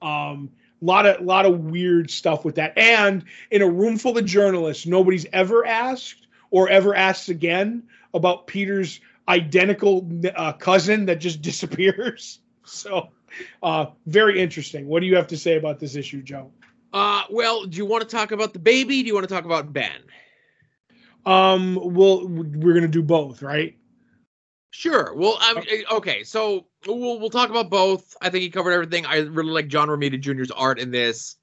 Um, lot of lot of weird stuff with that. And in a room full of journalists, nobody's ever asked or ever asks again about Peter's identical uh, cousin that just [laughs] disappears. So, uh, very interesting. What do you have to say about this issue, Joe? Uh, well, do you want to talk about the baby? Do you want to talk about Ben? Um, well, we're gonna do both, right? Sure. Well, um, okay. So we'll we'll talk about both. I think he covered everything. I really like John Romita Jr.'s art in this.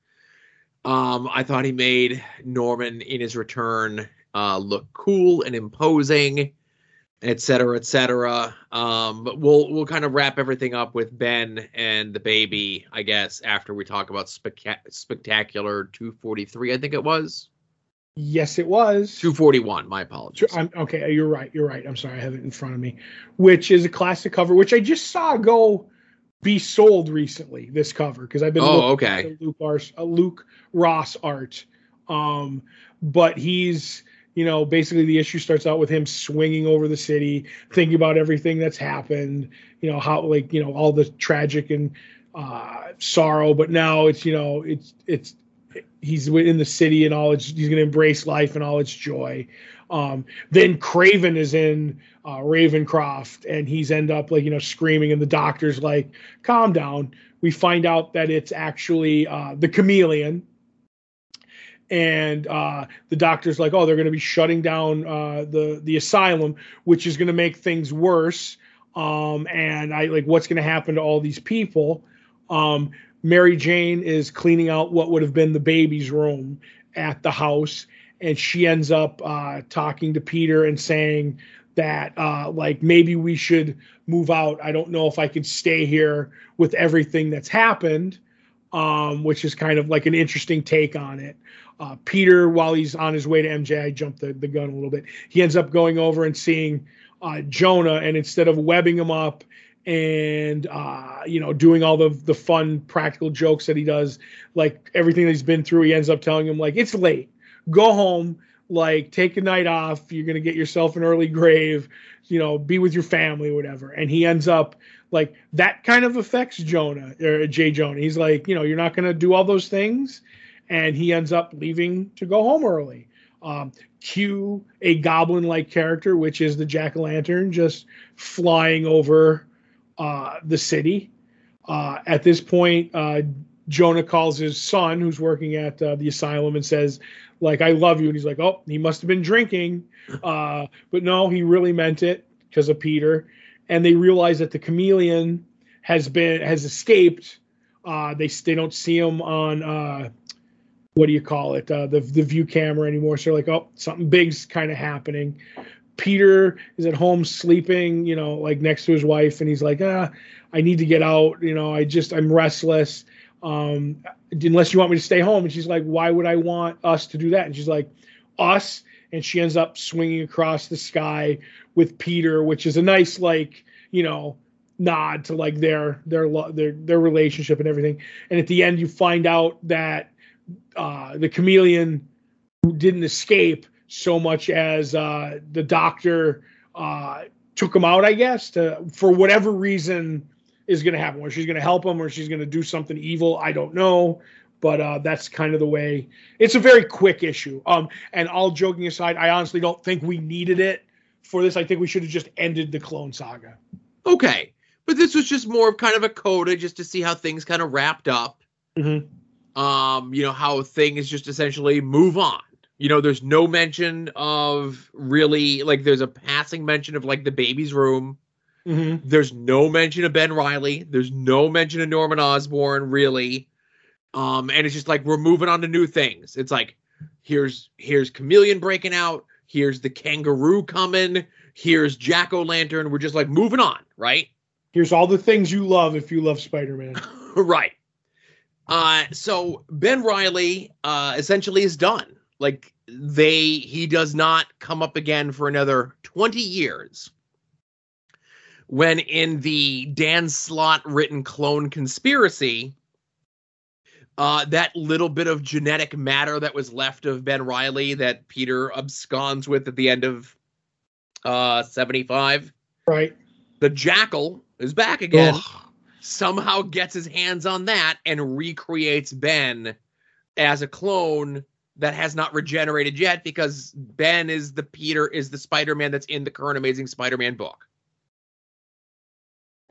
Um, I thought he made Norman in his return uh, look cool and imposing, et cetera, et cetera. Um, but we'll we'll kind of wrap everything up with Ben and the baby, I guess, after we talk about spec- spectacular 243. I think it was. Yes, it was 241. My apologies. I'm, okay, you're right. You're right. I'm sorry. I have it in front of me, which is a classic cover, which I just saw go be sold recently. This cover because I've been oh okay at Luke, Ars, uh, Luke Ross art, um, but he's you know basically the issue starts out with him swinging over the city, thinking about everything that's happened. You know how like you know all the tragic and uh, sorrow, but now it's you know it's it's he's in the city and all its he's going to embrace life and all its joy. Um, then Kraven is in uh, ravencroft and he's end up like you know screaming and the doctor's like calm down. We find out that it's actually uh, the chameleon and uh, the doctor's like oh they're going to be shutting down uh, the the asylum which is going to make things worse um, and i like what's going to happen to all these people um, Mary Jane is cleaning out what would have been the baby's room at the house, and she ends up uh, talking to Peter and saying that uh, like maybe we should move out. I don't know if I could stay here with everything that's happened, um, which is kind of like an interesting take on it. Uh, Peter, while he's on his way to MJ, I jumped the, the gun a little bit. He ends up going over and seeing uh, Jonah, and instead of webbing him up and uh, you know doing all the the fun practical jokes that he does like everything that he's been through he ends up telling him like it's late. Go home. Like take a night off. You're gonna get yourself an early grave. You know be with your family whatever. And he ends up like that kind of affects jonah or jay jonah. He's like you know you're not gonna do all those things and he ends up leaving to go home early um, cue a goblin like character which is the jack-o'-lantern just flying over uh, the city. Uh, at this point, uh, Jonah calls his son, who's working at uh, the asylum, and says, "Like I love you." And he's like, "Oh, he must have been drinking," [laughs] uh, but no, he really meant it because of Peter. And they realize that the chameleon has been has escaped. Uh, they they don't see him on what do you call it the the view camera anymore. So like, "Oh, something big's kind of happening." Peter is at home sleeping, you know, like next to his wife, and he's like, ah, I need to get out. You know, I just I'm restless. Um, unless you want me to stay home. And she's like, why would I want us to do that? And she's like, us. And she ends up swinging across the sky with Peter, which is a nice like, you know, nod to like their their their their relationship and everything. And at the end, you find out that uh, the chameleon didn't escape so much as uh, the doctor uh, took him out, I guess, to for whatever reason is going to happen, where she's going to help him or she's going to do something evil. I don't know, but uh, that's kind of the way. It's a very quick issue. Um, and all joking aside, I honestly don't think we needed it for this. I think we should have just ended the Clone Saga. Okay, but this was just more of kind of a coda, just to see how things kind of wrapped up. Mm-hmm. Um, you know how things just essentially move on. You know there's no mention of really like there's a passing mention of like the baby's room. Mm-hmm. there's no mention of ben reilly. There's no mention of norman osborn really. Um and it's just like we're moving on to new things. It's like here's here's chameleon breaking out. Here's the kangaroo coming. Here's jack-o'-lantern we're just like moving on right? Here's all the things you love if you love spider-man. [laughs] Right Uh, so Ben Reilly uh, essentially is done. Like they, he does not come up again for another twenty years. When in the Dan Slott written clone conspiracy, uh, that little bit of genetic matter that was left of Ben Reilly that Peter absconds with at the end of uh, 75, Right. the Jackal is back again. Ugh. Somehow gets his hands on that and recreates Ben as a clone that has not regenerated yet because Ben is the Peter is the Spider-Man that's in the current Amazing Spider-Man book.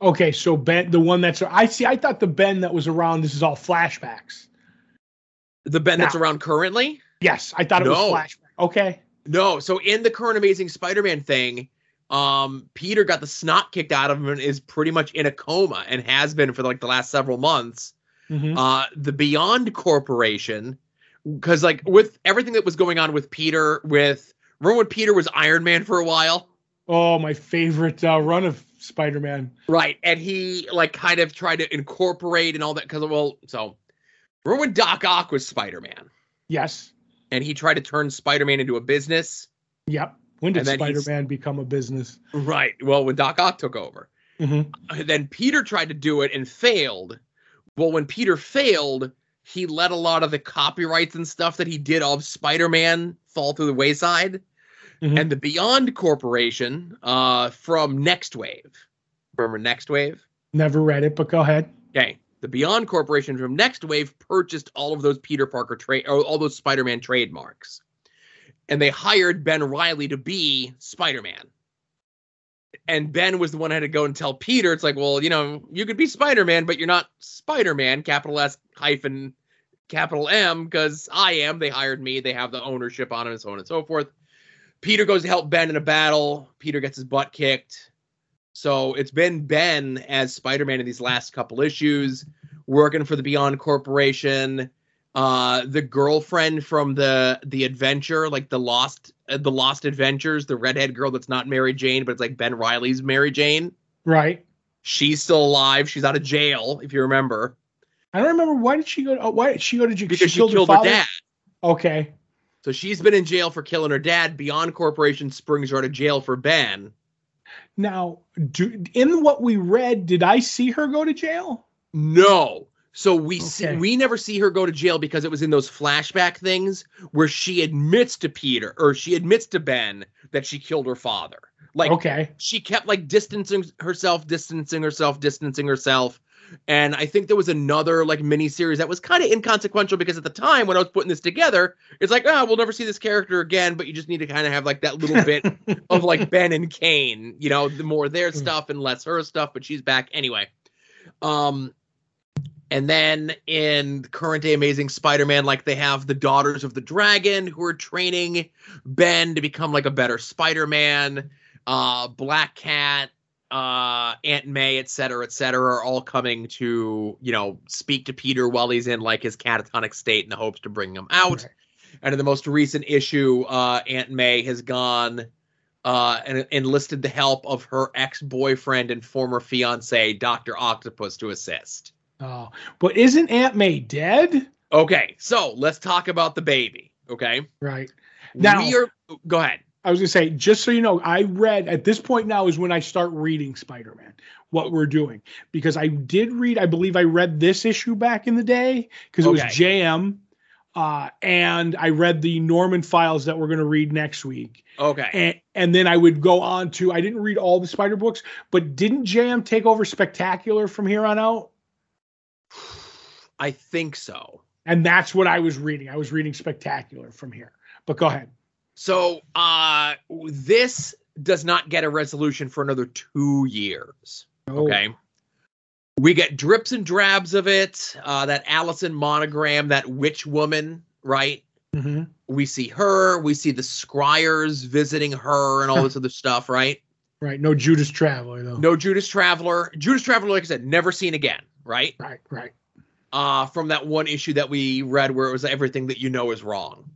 Okay, so Ben, the one that's I see. I thought the Ben that was around. This is all flashbacks. The Ben that's around currently? Yes, I thought it No. was flashback. Okay. No. So in the current Amazing Spider-Man thing, um, Peter got the snot kicked out of him and is pretty much in a coma and has been for like the last several months. Mhm. uh the beyond corporation because like with everything that was going on with peter with remember when peter was iron man for a while Oh, my favorite uh, run of Spider-Man. right and he like kind of tried to incorporate and all that because well so remember when doc ock was spider-man Yes. and he tried to turn spider-man into a business Yep. When did he's- Spider-Man become a business? right well when doc ock took over Mhm. then peter tried to do it and failed well when peter failed he let a lot of the copyrights and stuff that he did of spider-man fall through the wayside Mhm. and the Beyond Corporation uh, from Nextwave. Remember Nextwave? Never read it, but go ahead. Okay. The Beyond Corporation from Nextwave purchased all of those Peter Parker trade, all those Spider-Man trademarks, and they hired Ben Reilly to be Spider-Man. And Ben was the one who had to go and tell Peter, it's like, well, you know, you could be Spider-Man, but you're not Spider-Man, capital S hyphen capital M, because I am. They hired me. They have the ownership on it, and so on and so forth. Peter goes to help Ben in a battle. Peter gets his butt kicked. So it's been Ben as Spider-Man in these last couple issues, working for the Beyond Corporation. Uh, the girlfriend from the the adventure, like the Lost uh, the Lost Adventures, the redhead girl that's not Mary Jane, but it's like Ben Reilly's Mary Jane. Right. She's still alive. She's out of jail, if you remember, I don't remember why did she go? Oh, why did she go to jail? because she, killed, her, father? dad. Okay. So she's been in jail for killing her dad. Beyond Corporation springs her out of jail for Ben. Now, do, in what we read, did I see her go to jail? No. So we see we never see her go to jail because it was in those flashback things where she admits to Peter or she admits to Ben that she killed her father. Like okay. she kept like distancing herself, distancing herself, distancing herself. And I think there was another like mini series that was kind of inconsequential because at the time when I was putting this together, it's like, oh, we'll never see this character again, but you just need to kind of have like that little bit [laughs] of like Ben and Kaine, you know, the more their stuff and less her stuff, but she's back anyway. Um and then in current day Amazing Spider-Man, like they have the Daughters of the Dragon who are training Ben to become like a better Spider-Man. Uh Black Cat, uh Aunt May, et cetera, et cetera, are all coming to, you know, speak to Peter while he's in like his catatonic state in the hopes to bring him out. Right. And in the most recent issue, uh, Aunt May has gone uh, and enlisted the help of her ex-boyfriend and former fiance, Doctor Octopus, to assist. Oh, but isn't Aunt May dead? Okay, so let's talk about the baby. Okay, Right. Now- we are. Go ahead. I was gonna say, just so you know, I read at this point now is when I start reading Spider-Man. What we're doing because I did read, I believe I read this issue back in the day because it was Okay. JM, uh, and I read the Norman files that we're gonna read next week, Okay, and and then I would go on to I didn't read all the Spider books, but didn't JM take over Spectacular from here on out? I think so. And that's what I was reading. I was reading Spectacular from here. But go ahead. So uh, this does not get a resolution for another two years. Oh, Okay. We get drips and drabs of it. Uh, that Alison Mongrain, that witch woman, right? mhm. We see her. We see the Scriers visiting her and all [laughs] this other stuff, right? Right. No Judas Traveler though. No Judas Traveler. Judas Traveler, like I said, never seen again, right? Right. Right. Uh, from that one issue that we read where it was everything that you know is wrong.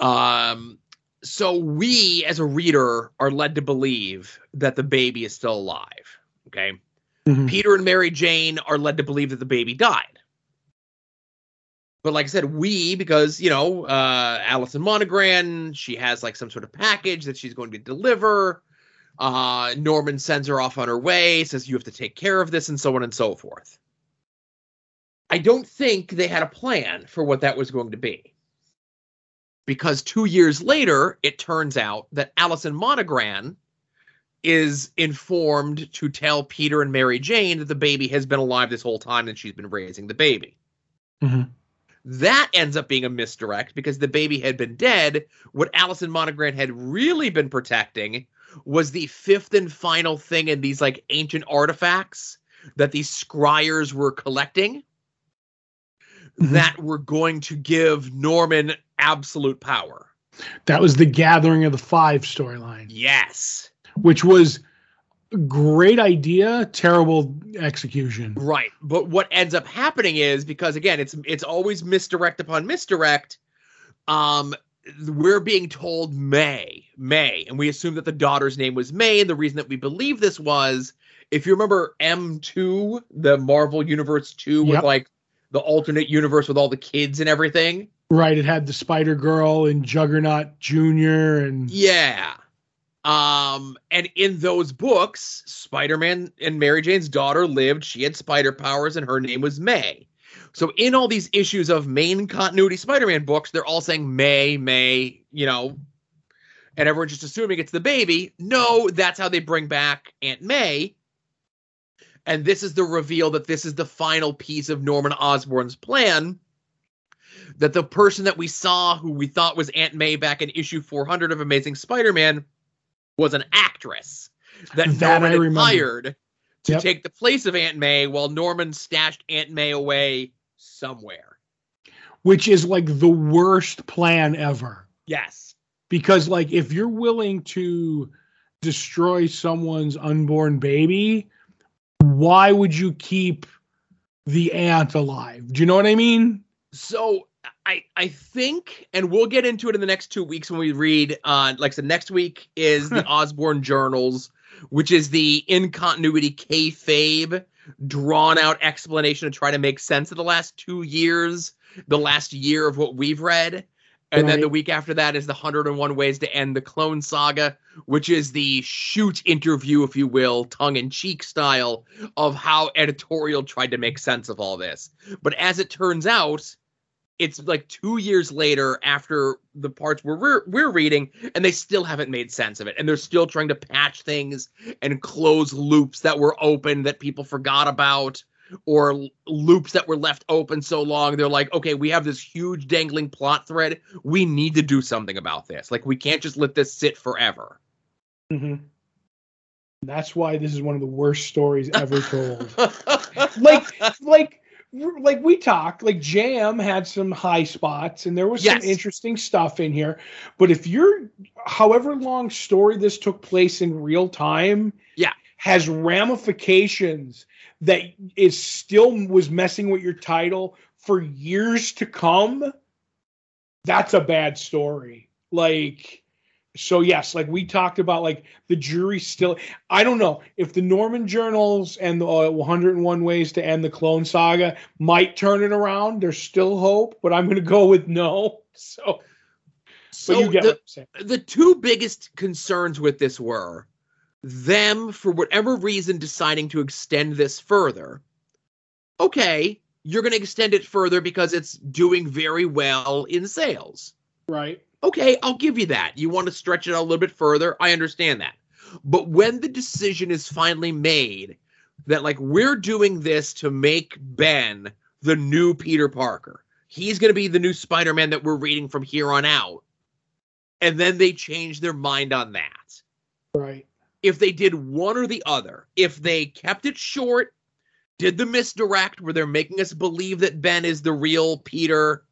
Um, so we as a reader are led to believe that the baby is still alive. Okay. Mhm. Peter and Mary Jane are led to believe that the baby died. but like I said, we because you know uh, Alison Mongrain, she has like some sort of package that she's going to deliver. Uh, Norman sends her off on her way, says you have to take care of this, and so on and so forth. I don't think they had a plan for what that was going to be. Because two years later, it turns out that Alison Mongrain is informed to tell Peter and Mary Jane that the baby has been alive this whole time and she's been raising the baby. Mhm. That ends up being a misdirect because the baby had been dead. What Alison Mongrain had really been protecting was the fifth and final thing in these like ancient artifacts that these scriers were collecting. That were going to give Norman absolute power. That was the Gathering of the Five storyline, Yes. which was a great idea, terrible execution. Right. But what ends up happening is because again, it's it's always misdirect upon misdirect. Um we're being told May, May, and we assume that the daughter's name was May. And the reason that we believe this was, if you remember M2, the Marvel Universe 2 with Yep. like the alternate universe with all the kids and everything. Right. It had the Spider Girl and Juggernaut Jr. and Yeah. Um, and in those books, Spider-Man and Mary Jane's daughter lived. She had spider powers, and her name was May. So in all these issues of main continuity Spider-Man books, they're all saying May, May, you know, and everyone's just assuming it's the baby. No, that's how they bring back Aunt May. And this is the reveal that this is the final piece of Norman Osborn's plan. That the person that we saw, who we thought was Aunt May back in issue 400 of Amazing Spider-Man, was an actress that, That Norman hired to Yep. take the place of Aunt May while Norman stashed Aunt May away somewhere. which is like the worst plan ever. Yes. Because like if you're willing to destroy someone's unborn baby, why would you keep the ant alive? Do you know what I mean? So I I think, and we'll get into it in the next two weeks when we read. Uh, like I said, next week is the [laughs] Osborn Journals, which is the in continuity kayfabe drawn out explanation to try to make sense of the last two years, the last year of what we've read. And then the week after that is the 101 Ways to End the Clone Saga, which is the shoot interview, if you will, tongue in cheek style of how editorial tried to make sense of all this. But as it turns out, it's like two years later after the parts we're we're reading, and they still haven't made sense of it, and they're still trying to patch things and close loops that were open that people forgot about, or loops that were left open so long. They're like, okay, we have this huge dangling plot thread. We need to do something about this. Like, we can't just let this sit forever. Mm-hmm. That's why this is one of the worst stories ever told. [laughs] like, like, like we talked. Like Jam had some high spots, and there was Yes. some interesting stuff in here. But if you're, however long story this took place in real time. Has ramifications that is still was messing with your title for years to come. That's a bad story. Like so yes like we talked about like the jury still i don't know if the norman journals and the uh, 101 ways to end the clone saga might turn it around there's still hope but i'm going to go with no [laughs] so so you get the, what i'm saying the two biggest concerns with this were them for whatever reason deciding to extend this further okay you're going to extend it further because it's doing very well in sales. Right. Okay i'll give you that. You want to stretch it out a little bit further? I understand that. But when the decision is finally made that like we're doing this to make ben the new peter parker he's going to be the new spider-man that we're reading from here on out and then they change their mind on that. Right if they did one or the other if they kept it short did the misdirect where they're making us believe that ben is the real peter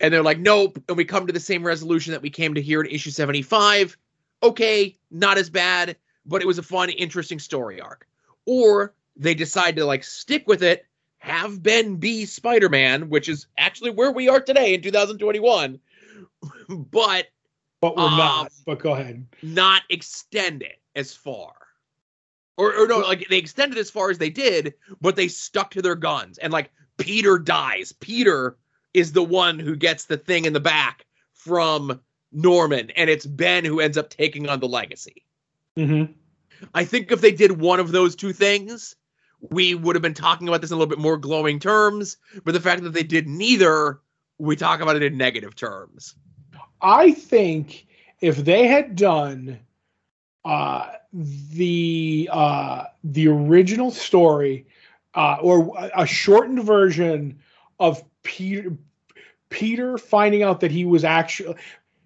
and they're like nope and we come to the same resolution that we came to here in issue 75 okay not as bad but it was a fun interesting story arc. Or they decide to like stick with it have ben be spider-man which is actually where we are today in 2021 [laughs] but but we're Um, not but go ahead. not extend it as far. Or, or no, like they extended as far as they did, but they stuck to their guns. And like Peter dies. Peter is the one who gets the thing in the back from Norman, and it's Ben who ends up taking on the legacy. Mm-hmm. I think if they did one of those two things, we would have been talking about this in a little bit more glowing terms. But the fact that they did neither, we talk about it in negative terms. I think if they had done uh, the uh, the original story uh, or a shortened version of Peter Peter finding out that he was actually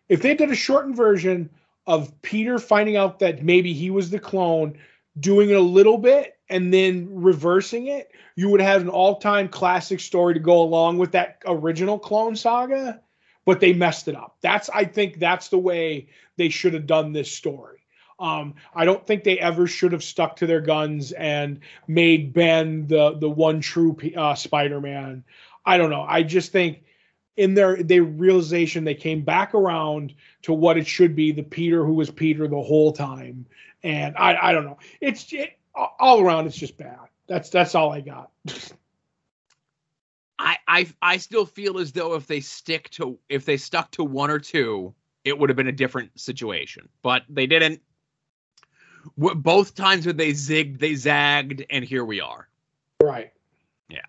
if they did a shortened version of Peter finding out that maybe he was the clone, doing it a little bit and then reversing it, you would have an all-time classic story to go along with that original clone saga, but they messed it up. That's I think that's the way they should have done this story. Um, I don't think they ever should have stuck to their guns and made Ben the the one true uh, Spider-Man. I don't know. I just think in their their realization they came back around to what it should be the Peter who was Peter the whole time. And I I don't know. It's it, all around it's just bad. That's that's all I got. [laughs] I, I I still feel as though if they stick to if they stuck to one or two, it would have been a different situation. But they didn't both times when they zigged, they zagged, and here we are. Right. Yeah.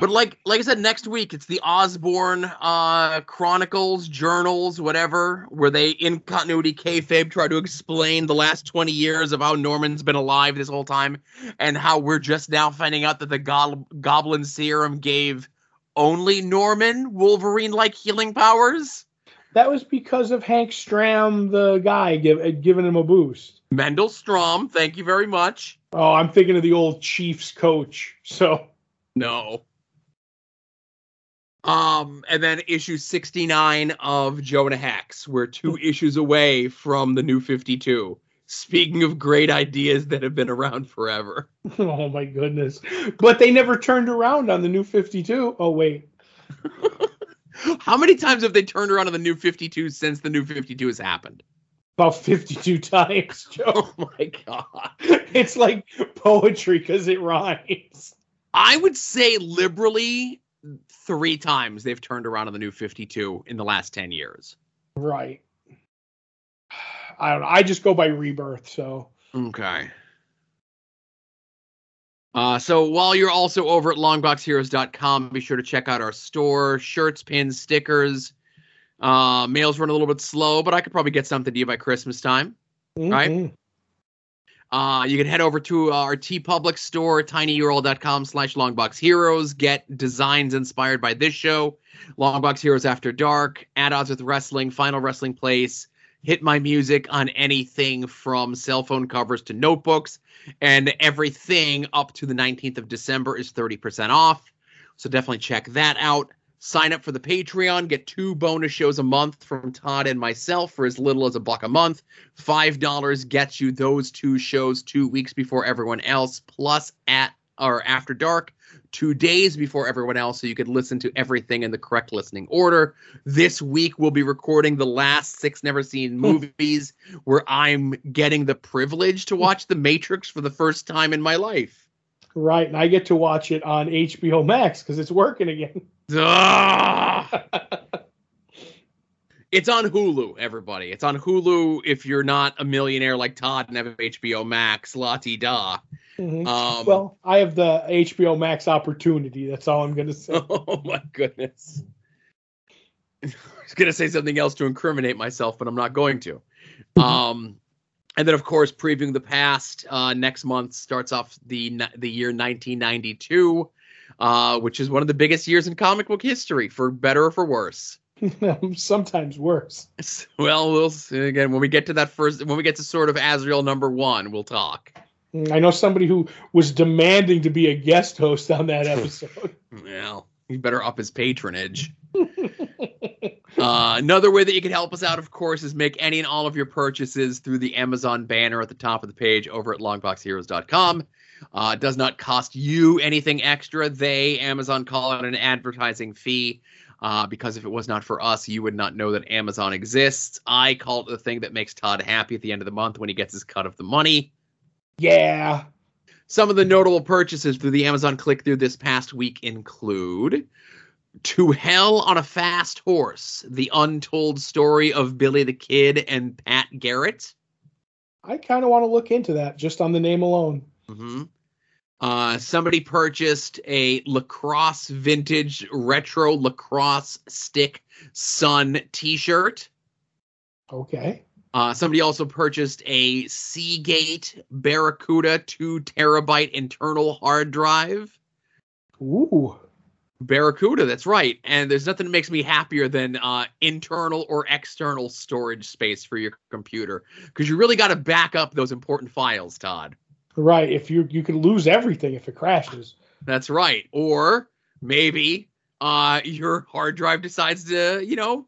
but like like I said, next week it's the Osborn uh, Chronicles, journals, whatever, where they in continuity kayfabe try to explain the last twenty years of how Norman's been alive this whole time, and how we're just now finding out that the go- Goblin Serum gave only Norman Wolverine-like healing powers. That was because of Hank Stram, the guy, give, giving him a boost. Mendel Stromm, thank you very much. Oh, I'm thinking of the old Chiefs coach. So no. Um, and then issue 69 of Jonah Hex. We're two issues away from the new 52. Speaking of great ideas that have been around forever. [laughs] Oh my goodness. But they never turned around on the new 52. Oh, wait. [laughs] [laughs] How many times have they turned around on the new 52 since the new 52 has happened? About 52 [laughs] times, Joe. Oh my god. It's like poetry because it rhymes. I would say liberally three times they've turned around on the new 52 in the last 10 years. Right. [sighs] I don't know. I just go by rebirth, so. Okay. Uh, so while you're also over at longboxheroes.com, be sure to check out our store shirts, pins, stickers. Uh, mails run a little bit slow, but I could probably get something to you by Christmas time. Mm-hmm. Right? Uh, you can head over to our TeePublic store, tinyurl.com slash longboxheroes. Get designs inspired by this show, Longbox Heroes After Dark, At Odds with Wrestling, Final Wrestling Place, hit my music on anything from cell phone covers to notebooks, and everything up to the 19th of December is 30% off. So definitely check that out sign up for the Patreon, get two bonus shows a month from Todd and myself for as little as a buck a month. $5 gets you those two shows two weeks before everyone else, plus at or after dark, two days before everyone else, so you could listen to everything in the correct listening order. This week we'll be recording the last six never seen hmm. movies where I'm getting the privilege to watch The Matrix for the first time in my life. Right, and I get to watch it on HBO Max because it's working again. [laughs] it's on Hulu, everybody. It's on Hulu if you're not a millionaire like Todd and have HBO Max. La da. Mm-hmm. Um, well, I have the HBO Max opportunity. That's all I'm going to say. [laughs] Oh my goodness. [laughs] I was going to say something else to incriminate myself, but I'm not going to. Mm-hmm. Um, and then, of course, previewing the past. Uh, next month starts off the the year 1992 uh, which is one of the biggest years in comic book history, for better or for worse. [laughs] Sometimes worse. [laughs] Well, we'll see. again when we get to that first when we get to sort of Azrael number one, we'll talk. I know somebody who was demanding to be a guest host on that [laughs] episode. well, he better up his patronage. uh, another way that you can help us out, of course, is make any and all of your purchases through the Amazon banner at the top of the page over at longboxheroes.com. Uh, does not cost you anything extra. They, Amazon, call it an advertising fee. Uh, because if it was not for us, you would not know that Amazon exists. I call it the thing that makes Todd happy at the end of the month when he gets his cut of the money. Yeah. Some of the notable purchases through the Amazon click through this past week include To Hell on a Fast Horse, the untold story of Billy the Kid and Pat Garrett. I kind of want to look into that just on the name alone. Mm-hmm. Uh, somebody purchased a lacrosse vintage retro lacrosse stick sun t-shirt. Okay. Uh, somebody also purchased a Seagate Barracuda two terabyte internal hard drive. Ooh. Barracuda, that's right. And there's nothing that makes me happier than uh, internal or external storage space for your computer because you really got to back up those important files, Todd. Right. If you you could lose everything if it crashes. That's right. Or maybe uh, your hard drive decides to, you know,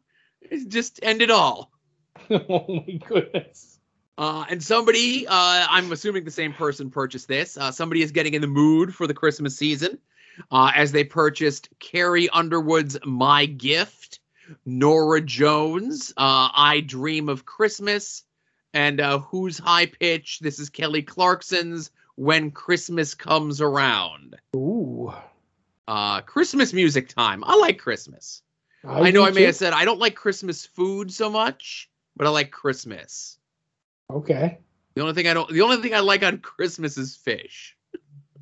just end it all. [laughs] oh my goodness. Uh, and somebody, uh, I'm assuming the same person purchased this. Uh, somebody is getting in the mood for the Christmas season uh, as they purchased Carrie Underwood's My Gift, Norah Jones, uh, I Dream of Christmas, and uh, Who's High Pitch? This is Kelly Clarkson's When Christmas Comes Around. Ooh. Uh, Christmas music time. I like Christmas. I, know I may have said I don't like Christmas food so much, but I like Christmas. Okay. The only thing I don't, the only thing I like on Christmas is fish.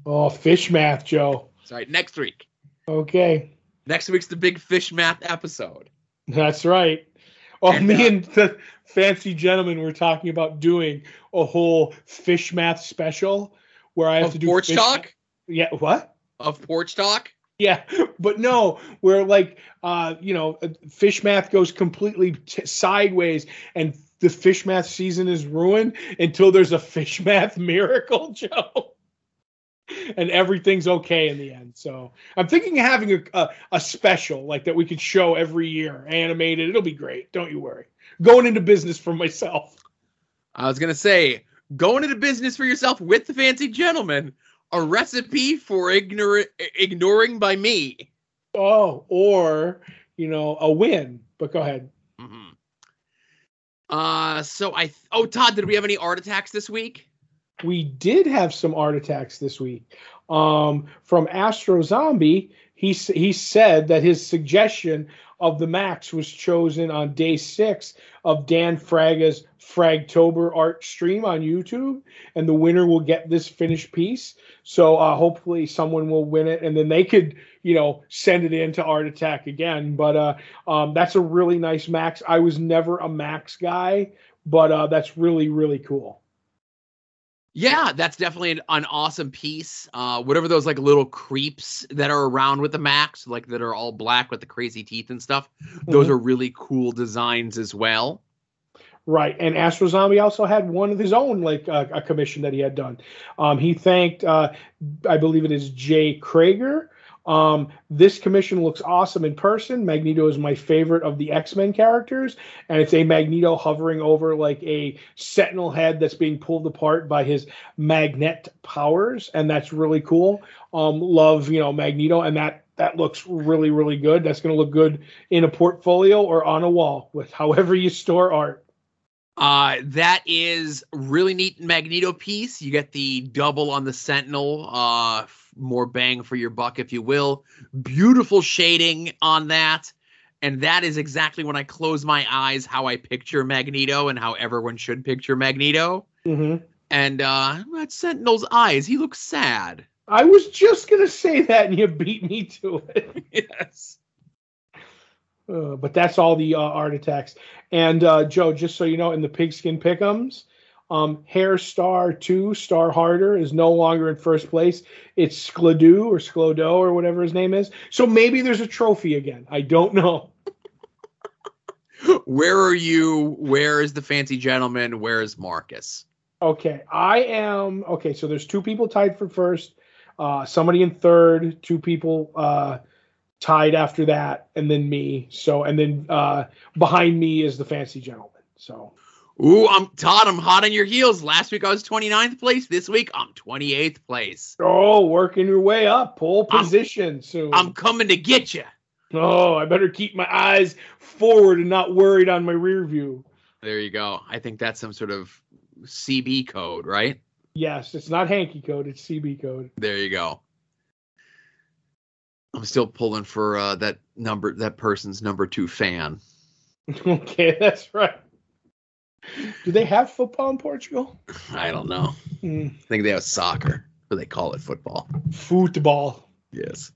Oh, fish math, Joe. Sorry, next week. Okay. Next week's the big fish math episode. That's right. Oh, And, me uh, and the fancy gentleman were talking about doing a whole fish math special where I have to do porch fish talk? Yeah, what? Of porch talk? Yeah, but no, where like uh, you know, uh, fish math goes completely t- sideways, and the fish math season is ruined until there's a fish math [laughs] miracle, [laughs] Joe. [laughs] And everything's okay in the end. So I'm thinking of having a, a a special like that we could show every year, animated. It'll be great. Don't you worry. Going into business for myself. I was gonna say, going into business for yourself with the fancy gentleman, a recipe for ignor- ignoring by me. Oh, or you know, a win. But go ahead. Mhm. Uh, so I, th- oh Todd, did we have any art attacks this week? We did have some art attacks this week. Um, from Astro Zombie, he he said that his suggestion of the Maxx was chosen on day six of Dan Fraga's Fragtober art stream on YouTube, and the winner will get this finished piece. So uh, hopefully someone will win it, and then they could you know send it in to Art Attack again. But uh, um, that's a really nice Maxx. I was never a Maxx guy, but uh, that's really really cool. Yeah, that's definitely an, an awesome piece. Uh, whatever those like little creeps that are around with the Maxx, like that are all black with the crazy teeth and stuff, those Mhm. are really cool designs as well. Right, and Astro Zombie also had one of his own, like uh, a commission that he had done. Um, he thanked, uh, I believe it is Jay Krager. Um, this commission looks awesome in person. Magneto is my favorite of the X Men characters, and it's a Magneto hovering over like a Sentinel head that's being pulled apart by his magnet powers, and that's really cool. Um, love, you know, Magneto, and that that looks really really good. That's going to look good in a portfolio or on a wall with however you store art. Uh, that is really neat Magneto piece. You get the double on the Sentinel, uh, more bang for your buck, if you will. Beautiful shading on that. And that is exactly when I close my eyes how I picture Magneto and how everyone should picture Magneto. Mm-hmm. And uh, that Sentinel's eyes, he looks sad. I was just gonna say that, and you beat me to it. [laughs] yes. Uh, but that's all the uh, art attacks. And uh, Joe, just so you know, in the pigskin pickums, um, Hair Star Two Star Harder is no longer in first place. It's Skladoo or Sklodo or whatever his name is. So maybe there's a trophy again. I don't know. [laughs] Where are you? Where is the fancy gentleman? Where is Marcus? Okay, I am okay. So there's two people tied for first, uh, somebody in third, two people uh, tied after that, and then me. So and then uh, behind me is the fancy gentleman. So Ooh, I'm Todd. I'm hot on your heels. Last week I was 29th place. This week I'm 28th place. oh, working your way up, pole I'm- position soon. I'm coming to get you. oh, I better keep my eyes forward and not worried on my rear view. There you go. I think that's some sort of CB code, right? Yes, it's not hanky code, it's CB code. There you go. I'm still pulling for uh, that number, that person's number two fan. [laughs] okay, that's right. Do they have football in Portugal? I don't know. Hmm. I think they have soccer, but they call it football. Football. Yes.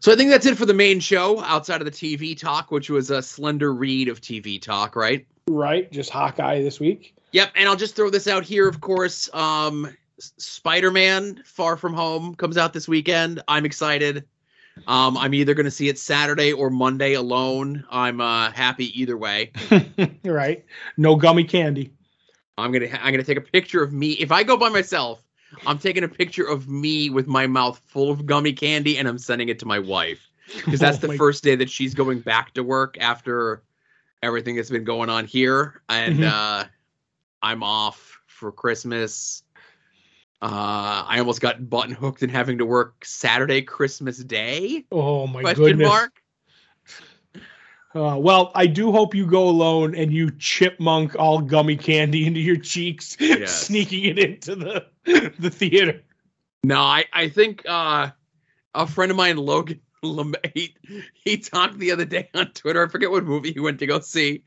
So I think that's it for the main show outside of the TV talk, which was a slender read of TV talk, right? Right, just Hawkeye this week. Yep, and I'll just throw this out here, of course. Um, Spider-Man: Far From Home comes out this weekend. I'm excited. Um, I'm either going to see it Saturday or Monday alone. I'm uh, happy either way. [laughs] right. No gummy candy. I'm gonna I'm gonna take a picture of me. If I go by myself, I'm taking a picture of me with my mouth full of gummy candy, and I'm sending it to my wife because that's Oh the first day that she's going back to work after everything that's been going on here, and Mhm. uh, I'm off for Christmas. Uh, I almost got button hooked in having to work Saturday, Christmas Day? Oh my Question goodness. mark. Uh, well, I do hope you go alone and you chipmunk all gummy candy into your cheeks, [laughs] Yes. sneaking it into the [laughs] the theater. No, I, I think uh, a friend of mine, Logan, [laughs] he, he talked the other day on Twitter. I forget what movie he went to go see,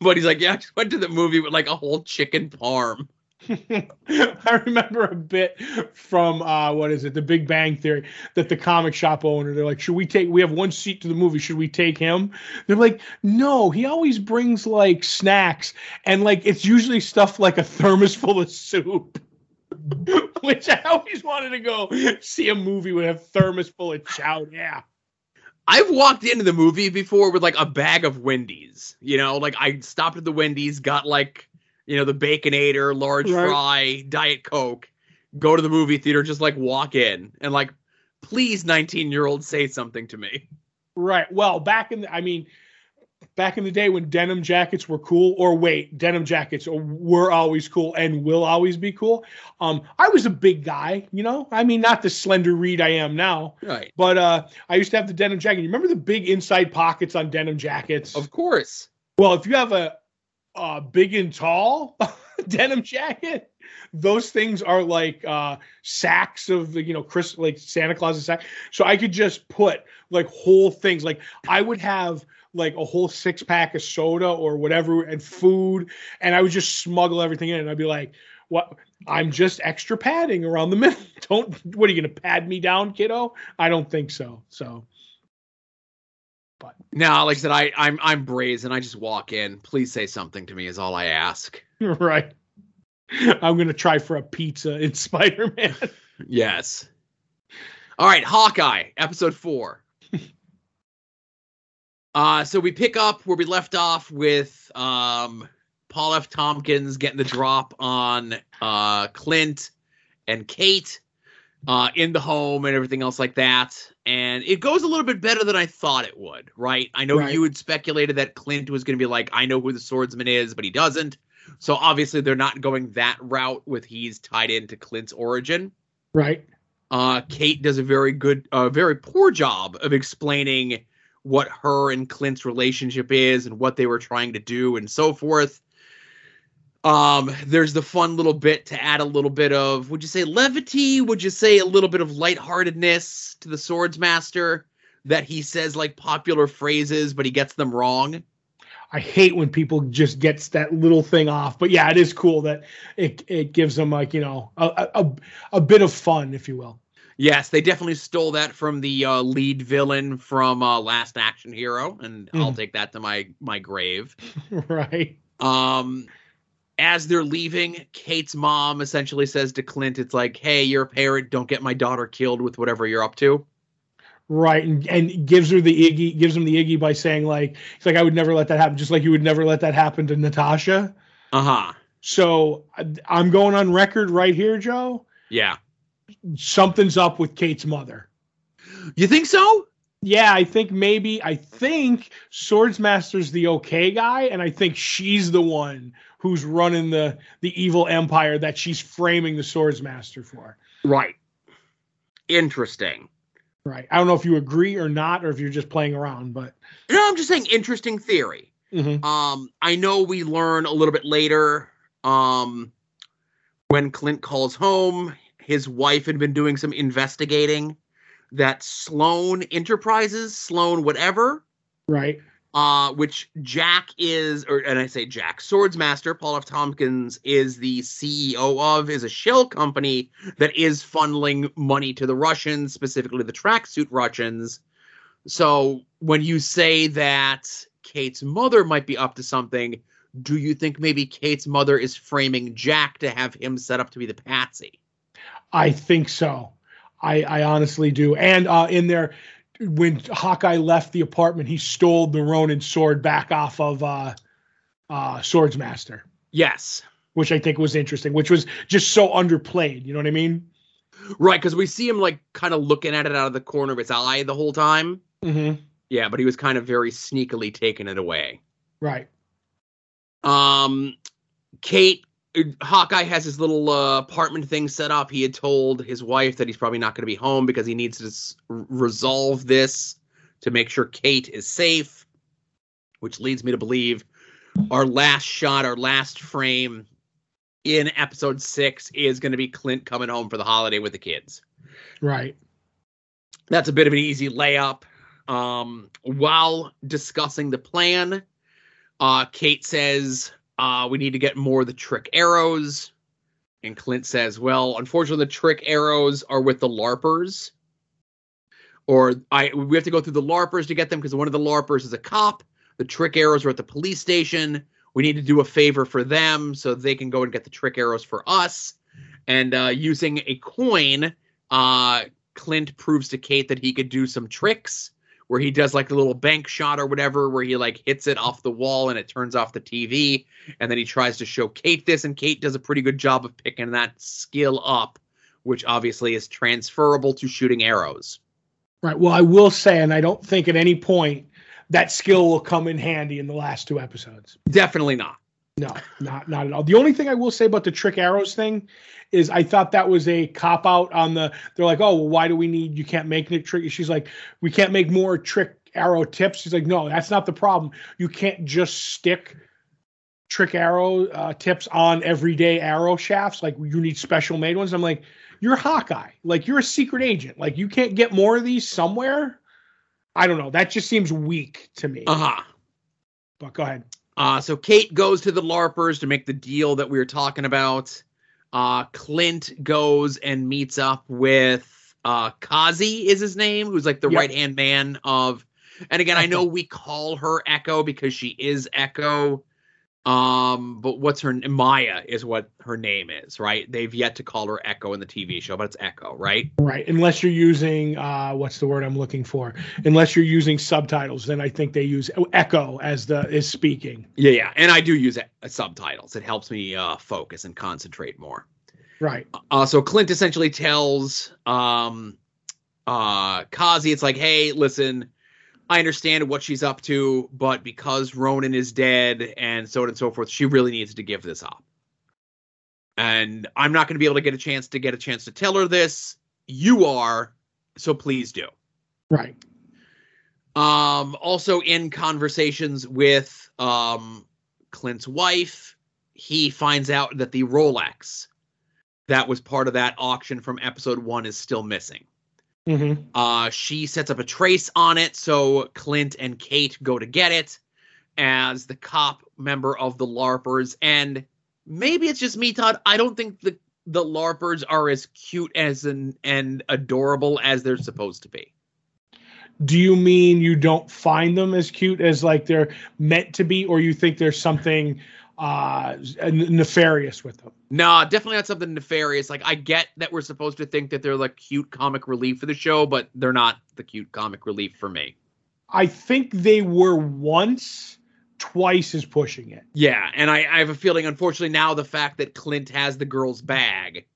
but he's like, "Yeah, I just went to the movie with like a whole chicken parm." [laughs] I remember a bit from uh, what is it, The Big Bang Theory, that the comic shop owner they're like, "Should we take? We have one seat to the movie. Should we take him?" They're like, "No, he always brings like snacks, and like it's usually stuff like a thermos full of soup." [laughs] Which I always wanted to go see a movie with a thermos full of chow. Yeah, I've walked into the movie before with like a bag of Wendy's. You know, like I stopped at the Wendy's, got like you know the Baconator, large Right. fry, Diet Coke, go to the movie theater, just like walk in and like, please, nineteen year old, say something to me. right. Well, back in the, I mean, back in the day when denim jackets were cool, or wait, denim jackets were always cool and will always be cool. Um, I was a big guy, you know. I mean, not the slender reed I am now, Right. but uh, I used to have the denim jacket. You remember the big inside pockets on denim jackets? Of course. Well, if you have a, a big and tall [laughs] denim jacket, those things are like uh, sacks of the, you know Chris like Santa Claus's sack. So I could just put like whole things. Like I would have like a whole six pack of soda or whatever and food, and I would just smuggle everything in. And I'd be like, "What? I'm just extra padding around the middle. [laughs] Don't. What are you gonna pad me down, kiddo? I don't think so. So." But no, like I said, I, I'm I'm brazen. I just walk in. Please say something to me is all I ask. [laughs] [laughs] right. I'm gonna try for a pizza in [laughs] Spider Man. Yes. All right, Hawkeye, episode four. uh, so we pick up where we left off with um Paul F. Tompkins getting the drop on uh Clint and Kate uh in the home and everything else like that. And it goes a little bit better than I thought it would, right? I know Right. you had speculated that Clint was gonna be like, I know who the swordsman is, but he doesn't. So obviously they're not going that route with he's tied into Clint's origin. Right. Uh, Kate does a very good, uh, very poor job of explaining what her and Clint's relationship is and what they were trying to do and so forth. Um, there's the fun little bit to add a little bit of, would you say levity? Would you say a little bit of lightheartedness to the swords master that he says like popular phrases, but he gets them wrong? I hate when people just gets that little thing off. But yeah, it is cool that it it gives them like, you know, a a, a bit of fun, if you will. Yes, they definitely stole that from the uh, lead villain from uh, Last Action Hero, and I'll Mhm. take that to my my grave. [laughs] right. Um, as they're leaving, Kate's mom essentially says to Clint, "It's like, hey, you're a parent. Don't get my daughter killed with whatever you're up to." Right. And and gives her the Iggy gives him the Iggy by saying like it's like I would never let that happen, just like you would never let that happen to Natasha. Uh huh. So I'm going on record right here, Joe. Yeah. Something's up with Kate's mother. You think so? Yeah, I think maybe I think Swordsmaster's the okay guy, and I think she's the one who's running the the evil empire that she's framing the swords master for. Right. Interesting. Right. I don't know if you agree or not, or if you're just playing around, but No, I'm just saying, interesting theory. Mhm. Um, I know we learn a little bit later. Um, When Clint calls home, his wife had been doing some investigating that Sloan Enterprises, Sloan whatever, Right. Uh, which Jack is, or and I say Jack, Swordsmaster Paul F. Tompkins is the CEO of, is a shell company that is funneling money to the Russians, specifically the tracksuit Russians. So when you say that Kate's mother might be up to something, do you think maybe Kate's mother is framing Jack to have him set up to be the patsy? I think so. I, I honestly do. And uh, in there, when Hawkeye left the apartment, he stole the Ronin sword back off of uh, uh, Swordsmaster, Yes. which I think was interesting, which was just so underplayed. You know what I mean? Right, because we see him like kind of looking at it out of the corner of his eye the whole time. Mm-hmm. Yeah, but he was kind of very sneakily taking it away. Right. Um, Kate, Hawkeye has his little uh, apartment thing set up. He had told his wife that he's probably not going to be home because he needs to s- resolve this to make sure Kate is safe, which leads me to believe our last shot, our last frame in episode six is going to be Clint coming home for the holiday with the kids. Right. That's a bit of an easy layup. Um, while discussing the plan, uh, Kate says, uh, we need to get more of the trick arrows. And Clint says, well, unfortunately, the trick arrows are with the LARPers. Or I we have to go through the LARPers to get them because one of the LARPers is a cop. The trick arrows are at the police station. We need to do a favor for them so they can go and get the trick arrows for us. And uh, using a coin, uh, Clint proves to Kate that he could do some tricks where he does like a little bank shot or whatever, where he like hits it off the wall and it turns off the TV. And then he tries to show Kate this, and Kate does a pretty good job of picking that skill up, which obviously is transferable to shooting arrows. Right. Well, I will say, and I don't think at any point that skill will come in handy in the last two episodes. Definitely not. No, not not at all. The only thing I will say about the trick arrows thing is I thought that was a cop out on the. They're like, oh, well, why do we need? You can't make it trick. She's like, we can't make more trick arrow tips. She's like, no, that's not the problem. You can't just stick trick arrow uh, tips on everyday arrow shafts. Like you need special made ones. I'm like, you're Hawkeye. Like you're a secret agent. Like you can't get more of these somewhere. I don't know. That just seems weak to me. Uh huh. But go ahead. Uh, so Kate goes to the LARPers to make the deal that we were talking about. Uh, Clint goes and meets up with uh, Kazi is his name, who's like the Yep. right hand man of. And again, I know we call her Echo because she is Echo. Um, but what's her Maya is what her name is, right? They've yet to call her Echo in the TV show, but it's Echo, right? Right. Unless you're using uh what's the word I'm looking for? Unless you're using subtitles, then I think they use echo as the is speaking. Yeah, yeah. And I do use uh, subtitles. It helps me uh, focus and concentrate more. Right. Uh, so Clint essentially tells um, uh, Kazi, it's like, hey, listen, I understand what she's up to, but because Ronin is dead and so on and so forth, she really needs to give this up. And I'm not going to be able to get a chance to get a chance to tell her this. You are, so please do. Right. Um, also in conversations with um, Clint's wife, he finds out that the Rolex that was part of that auction from episode one is still missing. Hmm Uh, she sets up a trace on it, so Clint and Kate go to get it as the cop member of the LARPers. And maybe it's just me, Todd. I don't think the the LARPers are as cute as an, and adorable as they're supposed to be. Do you mean you don't find them as cute as like they're meant to be, or you think there's something uh nefarious with them? No, definitely not something nefarious. Like I get that we're supposed to think that they're like cute comic relief for the show, but they're not the cute comic relief for me. I think they were once, twice is pushing it. Yeah, and I, I have a feeling, unfortunately, now the fact that Clint has the girl's bag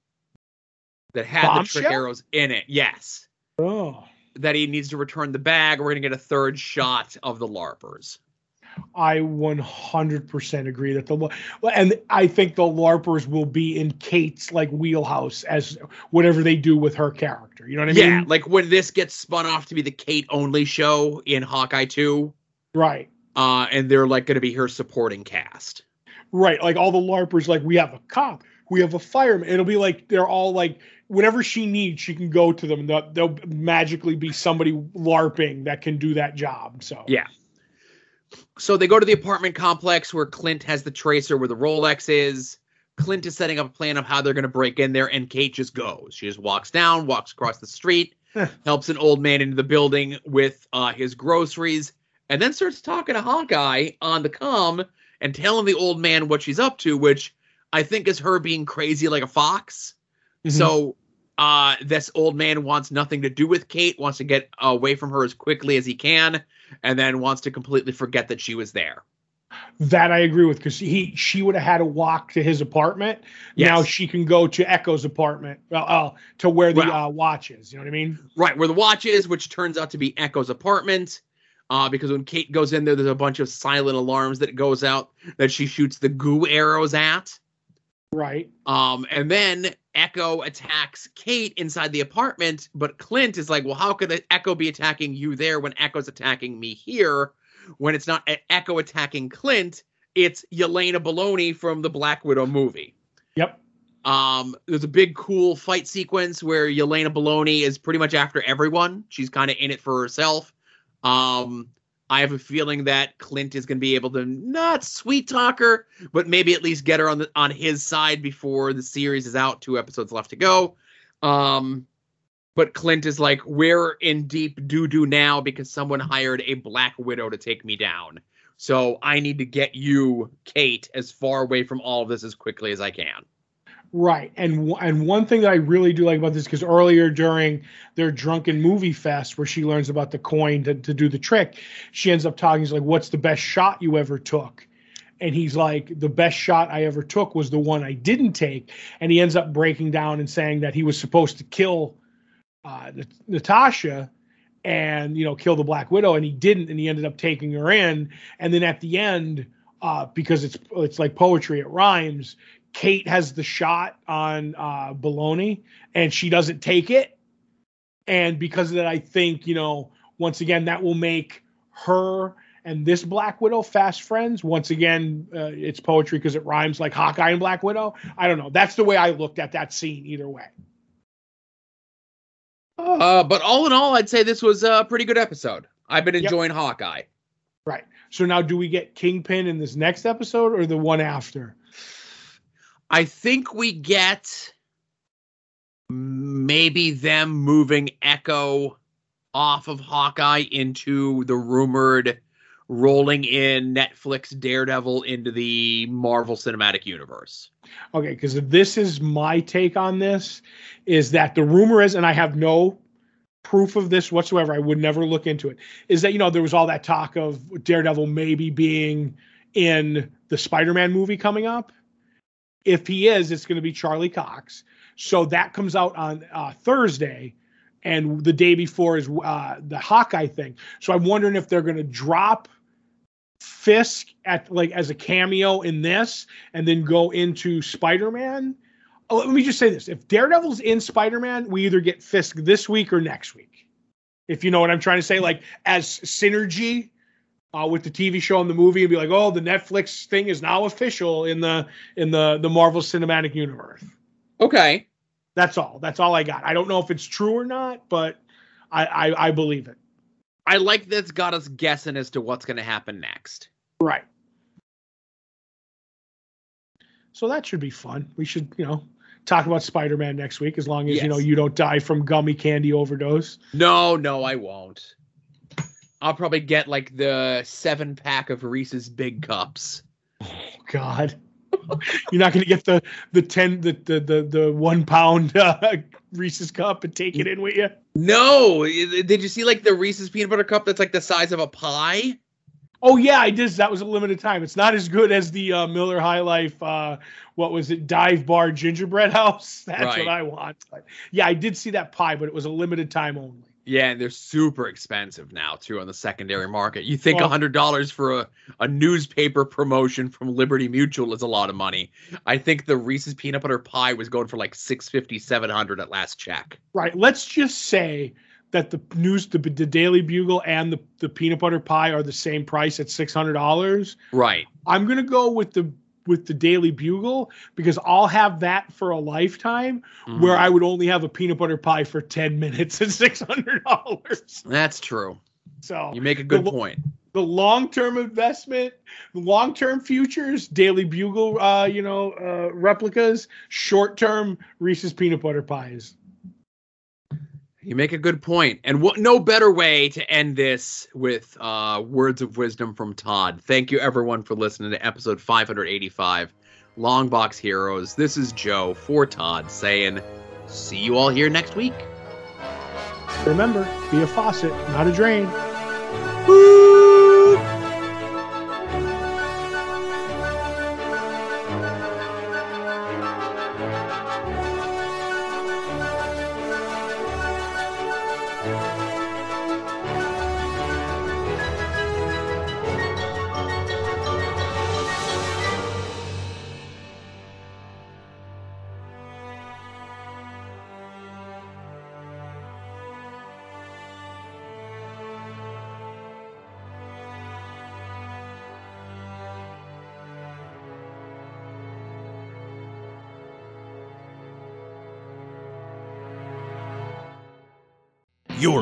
that had the trick arrows in it, yes, Oh. that he needs to return the bag. We're gonna get a third shot of the larpers. I 100% agree that the and I think the larpers will be in Kate's like wheelhouse as whatever they do with her character. You know what I mean? yeah, like when this gets spun off to be the Kate only show in Hawkeye Two, Right. uh, and they're like gonna be her supporting cast. Right. Like all the larpers like we have a cop, we have a fireman. It'll be like they're all like whatever she needs, she can go to them. They'll, they'll magically be somebody larping that can do that job. So Yeah. So they go to the apartment complex where Clint has the tracer where the Rolex is. Clint is setting up a plan of how they're going to break in there, and Kate just goes. She just walks down, walks across the street, [laughs] helps an old man into the building with uh, his groceries, and then starts talking to Hawkeye on the comm and telling the old man what she's up to, which I think is her being crazy like a fox. Mhm. So uh, this old man wants nothing to do with Kate, wants to get away from her as quickly as he can, and then wants to completely forget that she was there. that I agree with because he she would have had to walk to his apartment. Now she can go to Echo's apartment, uh, uh, to where the Well- uh, watch is. You know what I mean? Right, where the watch is, which turns out to be Echo's apartment. Uh, because when Kate goes in there, there's a bunch of silent alarms that goes out that she shoots the goo arrows at. Right. Um, and then Echo attacks Kate inside the apartment, but Clint is like, "Well, how could Echo be attacking you there when Echo's attacking me here? When it's not Echo attacking Clint, it's Yelena Baloney from the Black Widow movie." Yep. Um, there's a big cool fight sequence where Yelena Baloney is pretty much after everyone. She's kind of in it for herself. Um, I have a feeling that Clint is going to be able to not sweet talk her, but maybe at least get her on the on his side before the series is out. Two episodes left to go. Um, but Clint is like, we're in deep doo doo now because someone hired a Black Widow to take me down. So I need to get you, Kate, as far away from all of this as quickly as I can. Right. And and one thing that I really do like about this because earlier during their drunken movie fest where she learns about the coin to, to do the trick, she ends up talking. He's like, "What's the best shot you ever took?" And he's like, "The best shot I ever took was the one I didn't take." And he ends up breaking down and saying that he was supposed to kill uh, Natasha and you know kill the Black Widow, and he didn't, and he ended up taking her in. And then at the end, uh, because it's it's like poetry, it rhymes. Kate has the shot on uh, Baloney, and she doesn't take it. And because of that, I think you know once again that will make her and this Black Widow fast friends. Once again, uh, it's poetry because it rhymes like Hawkeye and Black Widow. I don't know. That's the way I looked at that scene. Either way. Uh, but all in all, I'd say this was a pretty good episode. I've been Yep. enjoying Hawkeye. Right. So now, do we get Kingpin in this next episode or the one after? I think we get maybe them moving Echo off of Hawkeye into the rumored rolling in Netflix Daredevil into the Marvel Cinematic Universe. Okay, because this is my take on this is that the rumor is, and I have no proof of this whatsoever. I would never look into it. Is that you know there was all that talk of Daredevil maybe being in the Spider-Man movie coming up. If he is, it's going to be Charlie Cox. So that comes out on uh, Thursday, and the day before is uh, the Hawkeye thing. So I'm wondering if they're going to drop Fisk at like as a cameo in this, and then go into Spider-Man. Oh, let me just say this: if Daredevil's in Spider-Man, we either get Fisk this week or next week. If you know what I'm trying to say, like as synergy uh, with the TV show and the movie, and be like, oh, the Netflix thing is now official in the in the the Marvel Cinematic Universe. Okay. That's all. That's all I got. I don't know if it's true or not, but I I, I believe it. I like that's got us guessing as to what's going to happen next. Right. So that should be fun. We should, you know, talk about Spider-Man next week as long as, you know, you don't die from gummy candy overdose. No, no, I won't. I'll probably get like the seven pack of Reese's Big Cups. Oh God. You're not going to get the the 10 the the the, the 1 pound uh, [laughs] Reese's cup and take it in with you. No, did you see like the Reese's peanut butter cup that's like the size of a pie? Oh yeah, I did. That was a limited time. It's not as good as the uh, Miller High Life. Uh, what was it? Dive Bar Gingerbread House. [laughs] That's Right. what I want. But, yeah, I did see that pie, but it was a limited time only. Yeah, and they're super expensive now too on the secondary market. You think a Well- hundred dollars for a, a newspaper promotion from Liberty Mutual is a lot of money. I think the Reese's peanut butter pie was going for like 650, 700 at last check. Right. Let's just say that the news, the, the Daily Bugle, and the, the peanut butter pie are the same price at six hundred dollars. Right. I'm gonna go with the with the Daily Bugle because I'll have that for a lifetime Mhm. where I would only have a peanut butter pie for 10 minutes at [laughs] $600. That's true. So You make a good The- point. the long-term investment, the long-term futures, Daily Bugle, uh, you know, uh, replicas, short-term Reese's peanut butter pies. You make a good point. And what no better way to end this with uh, words of wisdom from Todd. Thank you everyone for listening to episode 585 Long Box Heroes. This is Joe for Todd saying, see you all here next week. Remember, be a faucet, not a drain. You're